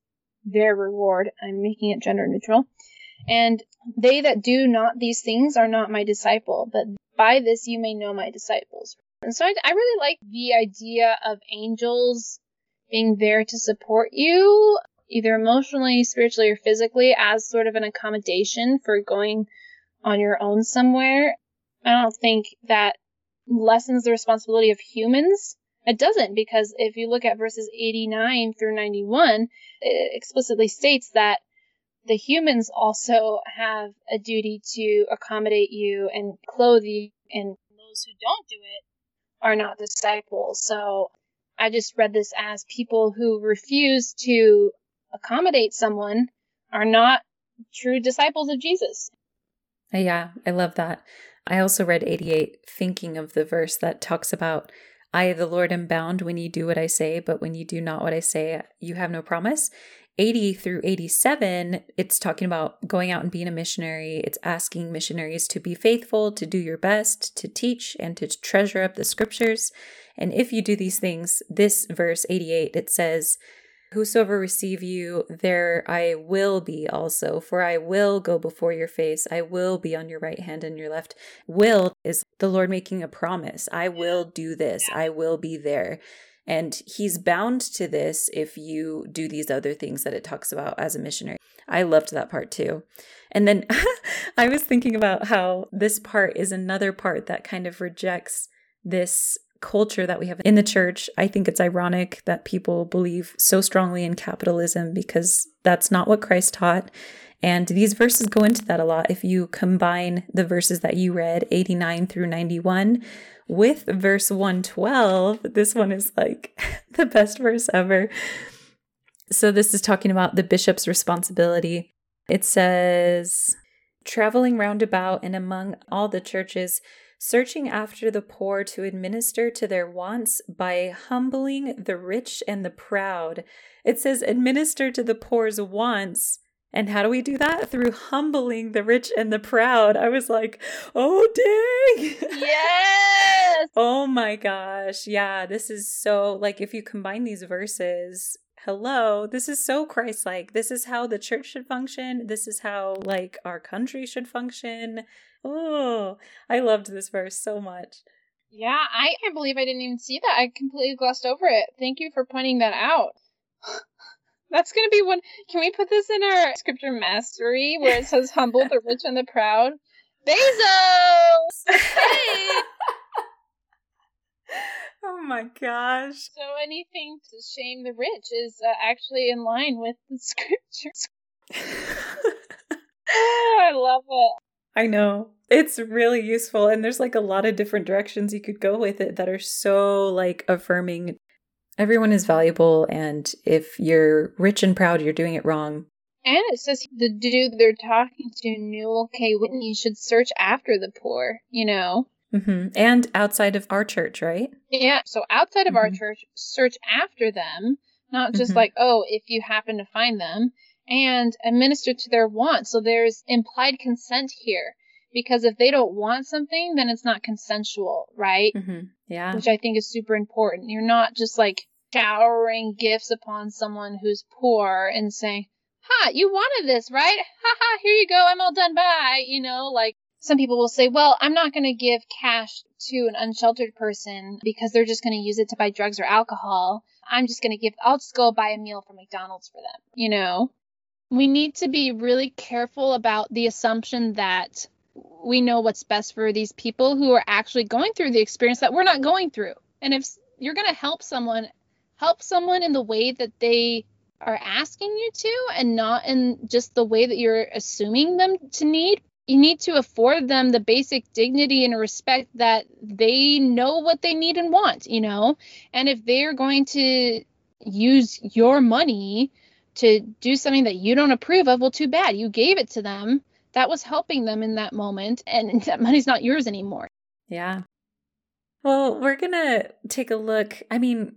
[SPEAKER 1] their reward. I'm making it gender neutral. And they that do not these things are not my disciple, but by this you may know my disciples. And so I, I really like the idea of angels being there to support you, either emotionally, spiritually, or physically, as sort of an accommodation for going on your own somewhere, I don't think that lessens the responsibility of humans. It doesn't because if you look at verses 89 through 91, it explicitly states that the humans also have a duty to accommodate you and clothe you, and those who don't do it are not disciples. So I just read this as people who refuse to accommodate someone are not true disciples of Jesus.
[SPEAKER 2] Yeah, I love that. I also read 88 thinking of the verse that talks about I, the Lord, am bound when you do what I say, but when you do not what I say, you have no promise. 80 through 87, it's talking about going out and being a missionary. It's asking missionaries to be faithful, to do your best, to teach, and to treasure up the scriptures. And if you do these things, this verse 88, it says, Whosoever receive you, there I will be also, for I will go before your face. I will be on your right hand and your left. Will is the Lord making a promise. I will do this. I will be there. And he's bound to this if you do these other things that it talks about as a missionary. I loved that part too. And then I was thinking about how this part is another part that kind of rejects this culture that we have in the church. I think it's ironic that people believe so strongly in capitalism because that's not what Christ taught. And these verses go into that a lot. If you combine the verses that you read, 89 through 91, with verse 112. This one is like the best verse ever. So, this is talking about the bishop's responsibility. It says, traveling round about and among all the churches, searching after the poor to administer to their wants by humbling the rich and the proud. It says, administer to the poor's wants and how do we do that? Through humbling the rich and the proud. I was like, oh, dang.
[SPEAKER 1] Yes.
[SPEAKER 2] oh my gosh. Yeah, this is so, like, if you combine these verses, hello, this is so Christ like. This is how the church should function. This is how, like, our country should function. Oh, I loved this verse so much.
[SPEAKER 1] Yeah, I can't believe I didn't even see that. I completely glossed over it. Thank you for pointing that out. That's gonna be one. Can we put this in our scripture mastery where it says "humble the rich and the proud"? Bezos. Hey.
[SPEAKER 2] oh my gosh.
[SPEAKER 1] So anything to shame the rich is uh, actually in line with the scriptures. oh, I love it.
[SPEAKER 2] I know. It's really useful and there's like a lot of different directions you could go with it that are so like affirming Everyone is valuable, and if you're rich and proud, you're doing it wrong.
[SPEAKER 1] And it says the dude they're talking to, Newel K. Whitney, should search after the poor, you know?
[SPEAKER 2] Mm-hmm. And outside of our church, right?
[SPEAKER 1] Yeah. So outside of mm-hmm. our church, search after them, not just mm-hmm. like, oh, if you happen to find them, and administer to their wants. So there's implied consent here. Because if they don't want something, then it's not consensual, right?
[SPEAKER 2] Mm-hmm. Yeah.
[SPEAKER 1] Which I think is super important. You're not just like showering gifts upon someone who's poor and saying, Ha, you wanted this, right? Ha ha, here you go, I'm all done, bye. You know, like some people will say, well, I'm not going to give cash to an unsheltered person because they're just going to use it to buy drugs or alcohol. I'm just going to give, I'll just go buy a meal from McDonald's for them, you know? We need to be really careful about the assumption that we know what's best for these people who are actually going through the experience that we're not going through. And if you're going to help someone, help someone in the way that they are asking you to and not in just the way that you're assuming them to need. You need to afford them the basic dignity and respect that they know what they need and want, you know? And if they're going to use your money to do something that you don't approve of, well, too bad. You gave it to them that was helping them in that moment and that money's not yours anymore.
[SPEAKER 2] Yeah. Well, we're going to take a look. I mean,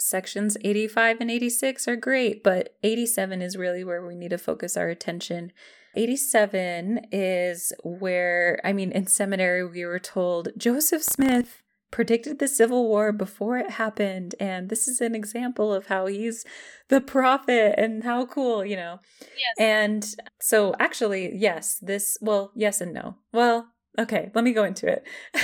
[SPEAKER 2] sections 85 and 86 are great, but 87 is really where we need to focus our attention. 87 is where, I mean, in seminary, we were told Joseph Smith predicted the Civil War before it happened. And this is an example of how he's the prophet and how cool, you know. Yes. And so, actually, yes, this, well, yes and no. Well, okay, let me go into it.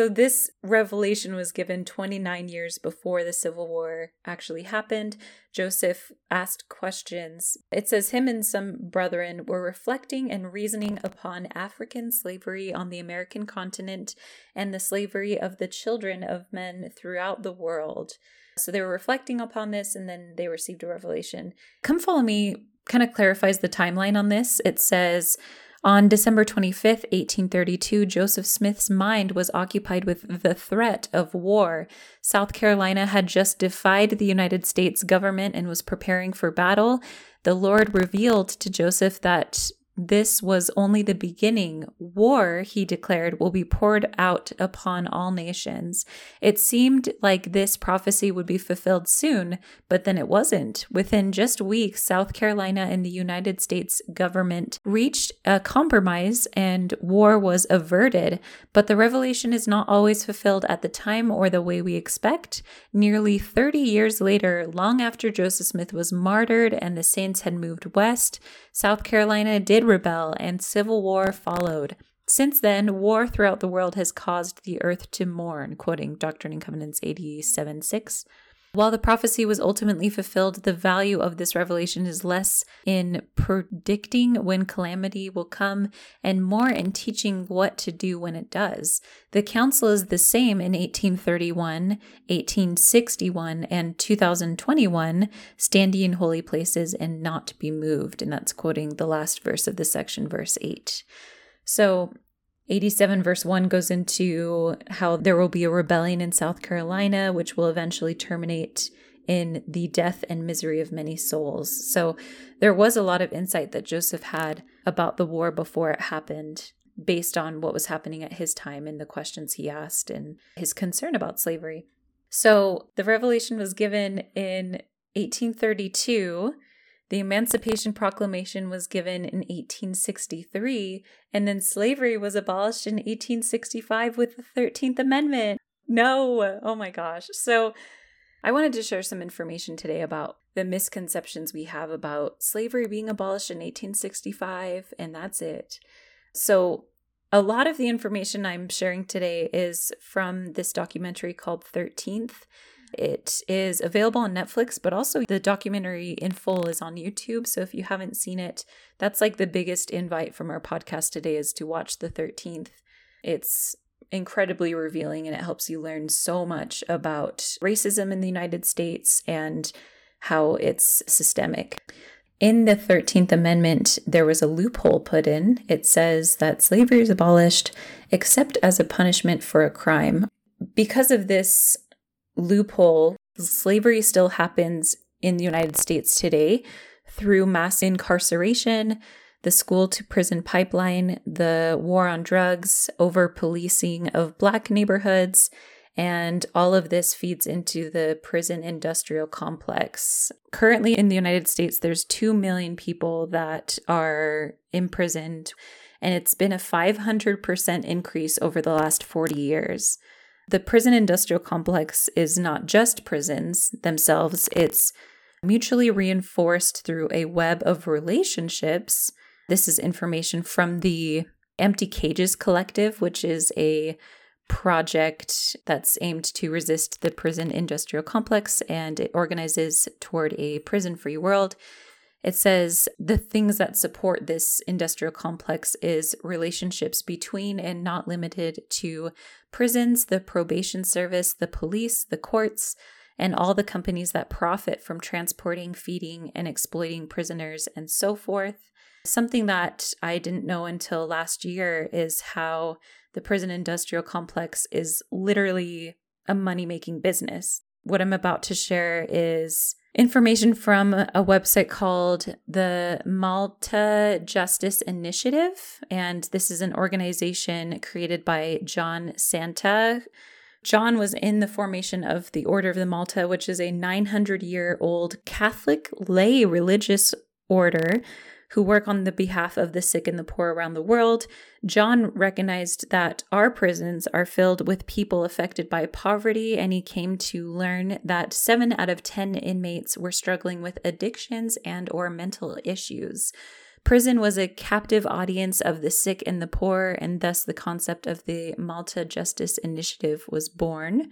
[SPEAKER 2] so, this revelation was given 29 years before the Civil War actually happened. Joseph asked questions. It says, Him and some brethren were reflecting and reasoning upon African slavery on the American continent and the slavery of the children of men throughout the world. So, they were reflecting upon this and then they received a revelation. Come Follow Me kind of clarifies the timeline on this. It says, on December 25th, 1832, Joseph Smith's mind was occupied with the threat of war. South Carolina had just defied the United States government and was preparing for battle. The Lord revealed to Joseph that this was only the beginning. War, he declared, will be poured out upon all nations. It seemed like this prophecy would be fulfilled soon, but then it wasn't. Within just weeks, South Carolina and the United States government reached a compromise and war was averted. But the revelation is not always fulfilled at the time or the way we expect. Nearly 30 years later, long after Joseph Smith was martyred and the saints had moved west, South Carolina did rebel and civil war followed. Since then, war throughout the world has caused the earth to mourn, quoting Doctrine and Covenants 87 6. While the prophecy was ultimately fulfilled, the value of this revelation is less in predicting when calamity will come and more in teaching what to do when it does. The counsel is the same in 1831, 1861, and 2021 stand ye in holy places and not be moved. And that's quoting the last verse of the section, verse 8. So 87 verse 1 goes into how there will be a rebellion in South Carolina, which will eventually terminate in the death and misery of many souls. So there was a lot of insight that Joseph had about the war before it happened, based on what was happening at his time and the questions he asked and his concern about slavery. So the revelation was given in 1832 the Emancipation Proclamation was given in 1863, and then slavery was abolished in 1865 with the 13th Amendment. No, oh my gosh. So, I wanted to share some information today about the misconceptions we have about slavery being abolished in 1865, and that's it. So, a lot of the information I'm sharing today is from this documentary called 13th. It is available on Netflix, but also the documentary in full is on YouTube. So if you haven't seen it, that's like the biggest invite from our podcast today is to watch the 13th. It's incredibly revealing and it helps you learn so much about racism in the United States and how it's systemic. In the 13th Amendment, there was a loophole put in. It says that slavery is abolished except as a punishment for a crime. Because of this loophole, slavery still happens in the United States today through mass incarceration, the school to prison pipeline, the war on drugs, over policing of black neighborhoods, and all of this feeds into the prison industrial complex. Currently in the United States, there's 2 million people that are imprisoned, and it's been a 500% increase over the last 40 years. The prison industrial complex is not just prisons themselves, it's mutually reinforced through a web of relationships. This is information from the Empty Cages Collective, which is a project that's aimed to resist the prison industrial complex and it organizes toward a prison free world. It says the things that support this industrial complex is relationships between and not limited to prisons, the probation service, the police, the courts, and all the companies that profit from transporting, feeding, and exploiting prisoners and so forth. Something that I didn't know until last year is how the prison industrial complex is literally a money making business. What I'm about to share is information from a website called the Malta Justice Initiative. And this is an organization created by John Santa. John was in the formation of the Order of the Malta, which is a 900 year old Catholic lay religious order who work on the behalf of the sick and the poor around the world. John recognized that our prisons are filled with people affected by poverty, and he came to learn that seven out of 10 inmates were struggling with addictions and or mental issues. Prison was a captive audience of the sick and the poor, and thus the concept of the Malta Justice Initiative was born,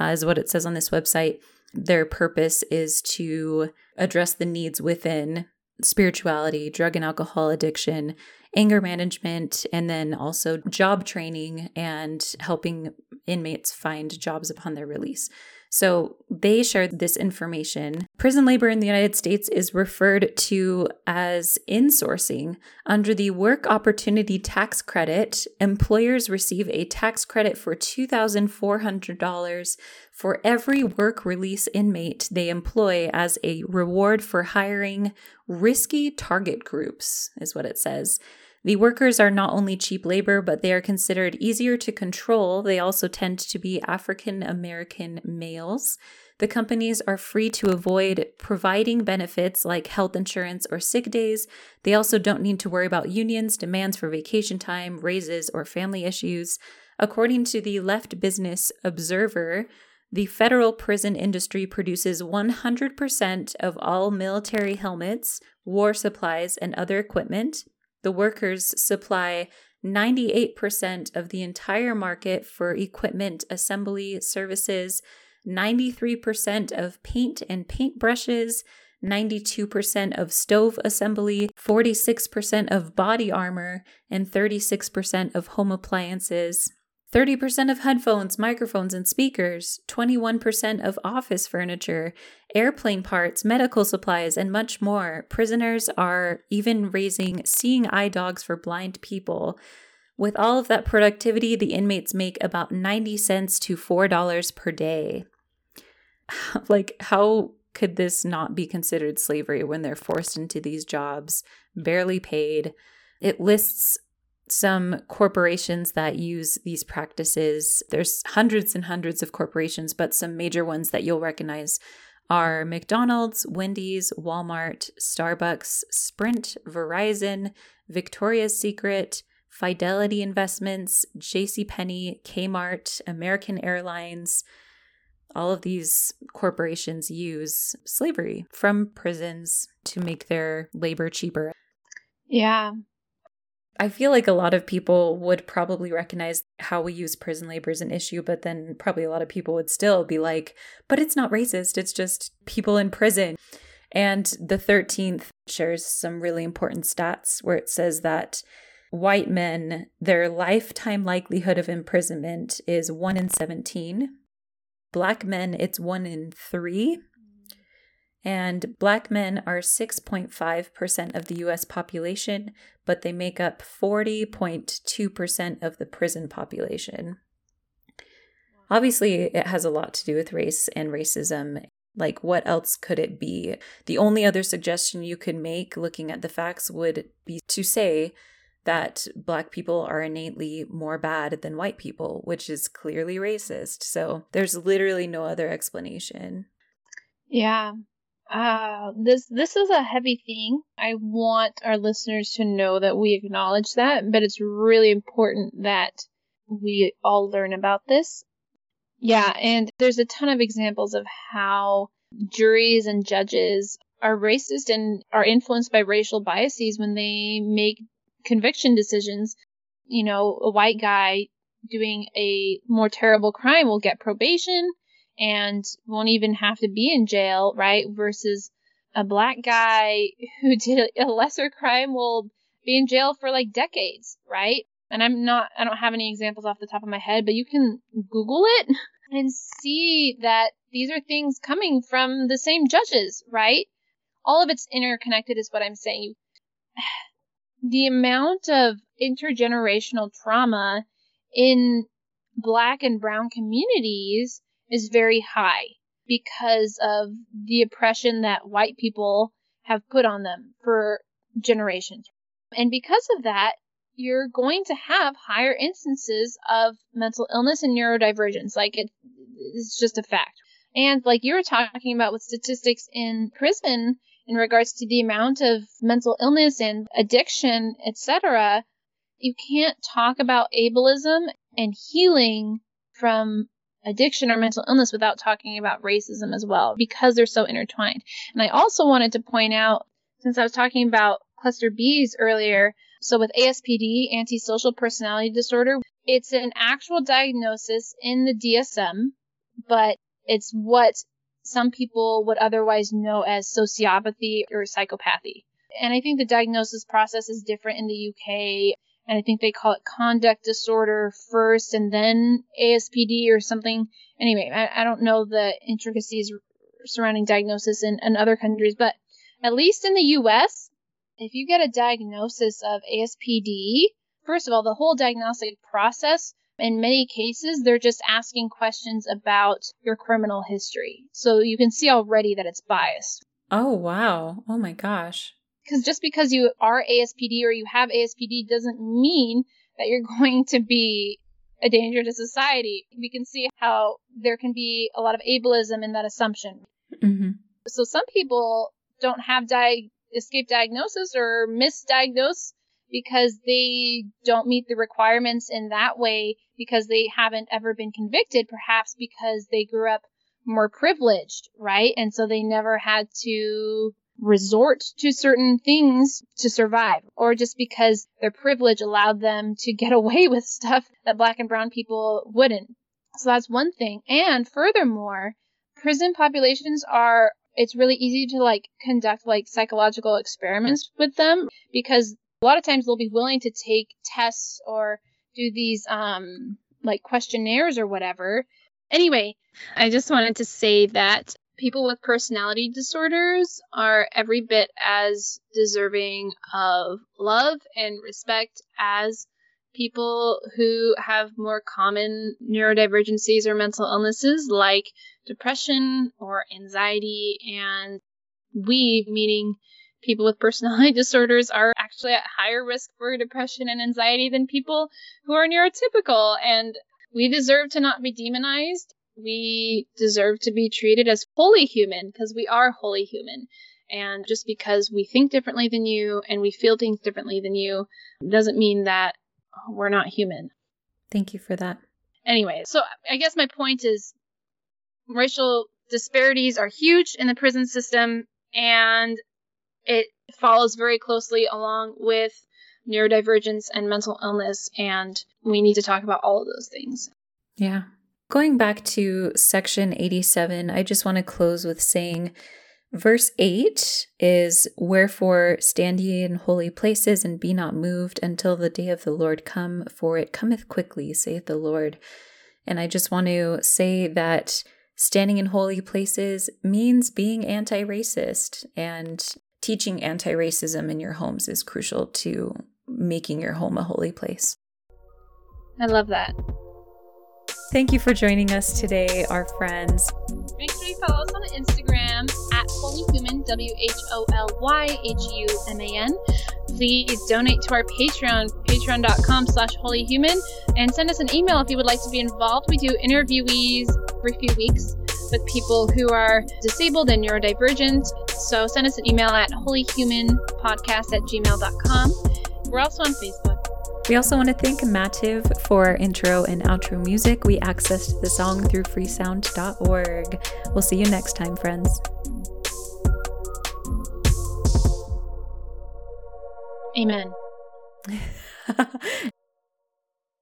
[SPEAKER 2] uh, is what it says on this website. Their purpose is to address the needs within spirituality, drug and alcohol addiction, anger management, and then also job training and helping inmates find jobs upon their release. So they shared this information. Prison labor in the United States is referred to as insourcing. Under the Work Opportunity Tax Credit, employers receive a tax credit for $2,400 for every work release inmate they employ as a reward for hiring risky target groups, is what it says. The workers are not only cheap labor, but they are considered easier to control. They also tend to be African American males. The companies are free to avoid providing benefits like health insurance or sick days. They also don't need to worry about unions, demands for vacation time, raises, or family issues. According to the Left Business Observer, the federal prison industry produces 100% of all military helmets, war supplies, and other equipment. The workers supply 98% of the entire market for equipment assembly services, 93% of paint and paint brushes, 92% of stove assembly, 46% of body armor, and 36% of home appliances. 30% of headphones, microphones, and speakers, 21% of office furniture, airplane parts, medical supplies, and much more. Prisoners are even raising seeing eye dogs for blind people. With all of that productivity, the inmates make about 90 cents to $4 per day. like, how could this not be considered slavery when they're forced into these jobs, barely paid? It lists some corporations that use these practices. There's hundreds and hundreds of corporations, but some major ones that you'll recognize are McDonald's, Wendy's, Walmart, Starbucks, Sprint, Verizon, Victoria's Secret, Fidelity Investments, JCPenney, Kmart, American Airlines. All of these corporations use slavery from prisons to make their labor cheaper.
[SPEAKER 1] Yeah,
[SPEAKER 2] I feel like a lot of people would probably recognize how we use prison labor as an issue, but then probably a lot of people would still be like, but it's not racist. It's just people in prison. And the 13th shares some really important stats where it says that white men, their lifetime likelihood of imprisonment is 1 in 17. Black men, it's 1 in 3 and black men are 6.5% of the US population, but they make up 40.2% of the prison population. Obviously, it has a lot to do with race and racism. Like, what else could it be? The only other suggestion you could make looking at the facts would be to say that black people are innately more bad than white people, which is clearly racist. So, there's literally no other explanation.
[SPEAKER 1] Yeah, uh, this this is a heavy thing. I want our listeners to know that we acknowledge that, but it's really important that we all learn about this. Yeah, and there's a ton of examples of how juries and judges are racist and are influenced by racial biases when they make conviction decisions. You know, a white guy doing a more terrible crime will get probation and won't even have to be in jail, right? Versus a black guy who did a lesser crime will be in jail for like decades, right? And I'm not, I don't have any examples off the top of my head, but you can Google it and see that these are things coming from the same judges, right? All of it's interconnected is what I'm saying. The amount of intergenerational trauma in black and brown communities is very high because of the oppression that white people have put on them for generations. And because of that, you're going to have higher instances of mental illness and neurodivergence. Like it, it's just a fact. And like you were talking about with statistics in prison in regards to the amount of mental illness and addiction, etc., you can't talk about ableism and healing from addiction or mental illness without talking about racism as well because they're so intertwined. And I also wanted to point out, since I was talking about cluster Bs earlier. So with ASPD, antisocial personality disorder, it's an actual diagnosis in the DSM, but it's what some people would otherwise know as sociopathy or psychopathy. And I think the diagnosis process is different in the UK. And I think they call it conduct disorder first and then ASPD or something. Anyway, I, I don't know the intricacies surrounding diagnosis in, in other countries, but at least in the US, if you get a diagnosis of ASPD, first of all, the whole diagnostic process, in many cases, they're just asking questions about your criminal history. So you can see already that it's biased.
[SPEAKER 2] Oh, wow. Oh my gosh.
[SPEAKER 1] Because just because you are ASPD or you have ASPD doesn't mean that you're going to be a danger to society. We can see how there can be a lot of ableism in that assumption. Mm-hmm. So some people don't have di- escape diagnosis or misdiagnose because they don't meet the requirements in that way because they haven't ever been convicted, perhaps because they grew up more privileged, right? And so they never had to resort to certain things to survive, or just because their privilege allowed them to get away with stuff that black and brown people wouldn't. So that's one thing. And furthermore, prison populations are it's really easy to like conduct like psychological experiments with them because a lot of times they'll be willing to take tests or do these um like questionnaires or whatever. Anyway, I just wanted to say that people with personality disorders are every bit as deserving of love and respect as people who have more common neurodivergencies or mental illnesses like depression or anxiety. And we, meaning people with personality disorders, are actually at higher risk for depression and anxiety than people who are neurotypical. And we deserve to not be demonized. We deserve to be treated as wholly human because we are wholly human. And just because we think differently than you and we feel things differently than you doesn't mean that we're not human.
[SPEAKER 2] Thank you for that.
[SPEAKER 1] Anyway, so I guess my point is racial disparities are huge in the prison system and it follows very closely along with neurodivergence and mental illness and we need to talk about all of those things.
[SPEAKER 2] Yeah. Going back to section 87, I just want to close with saying Verse 8 is Wherefore stand ye in holy places and be not moved until the day of the Lord come, for it cometh quickly, saith the Lord. And I just want to say that standing in holy places means being anti racist, and teaching anti racism in your homes is crucial to making your home a holy place.
[SPEAKER 1] I love that.
[SPEAKER 2] Thank you for joining us today, our friends.
[SPEAKER 1] Make sure you follow us on Instagram at wholyhuman, W H O L Y H U M A N. Please donate to our Patreon, patreon.com slash wholyhuman, and send us an email if you would like to be involved. We do interviewees every few weeks with people who are disabled and neurodivergent. So send us an email at wholyhumanpodcast at gmail.com. We're also on Facebook.
[SPEAKER 2] We also want to thank Mativ for intro and outro music. We accessed the song through freesound.org. We'll see you next time, friends.
[SPEAKER 1] Amen.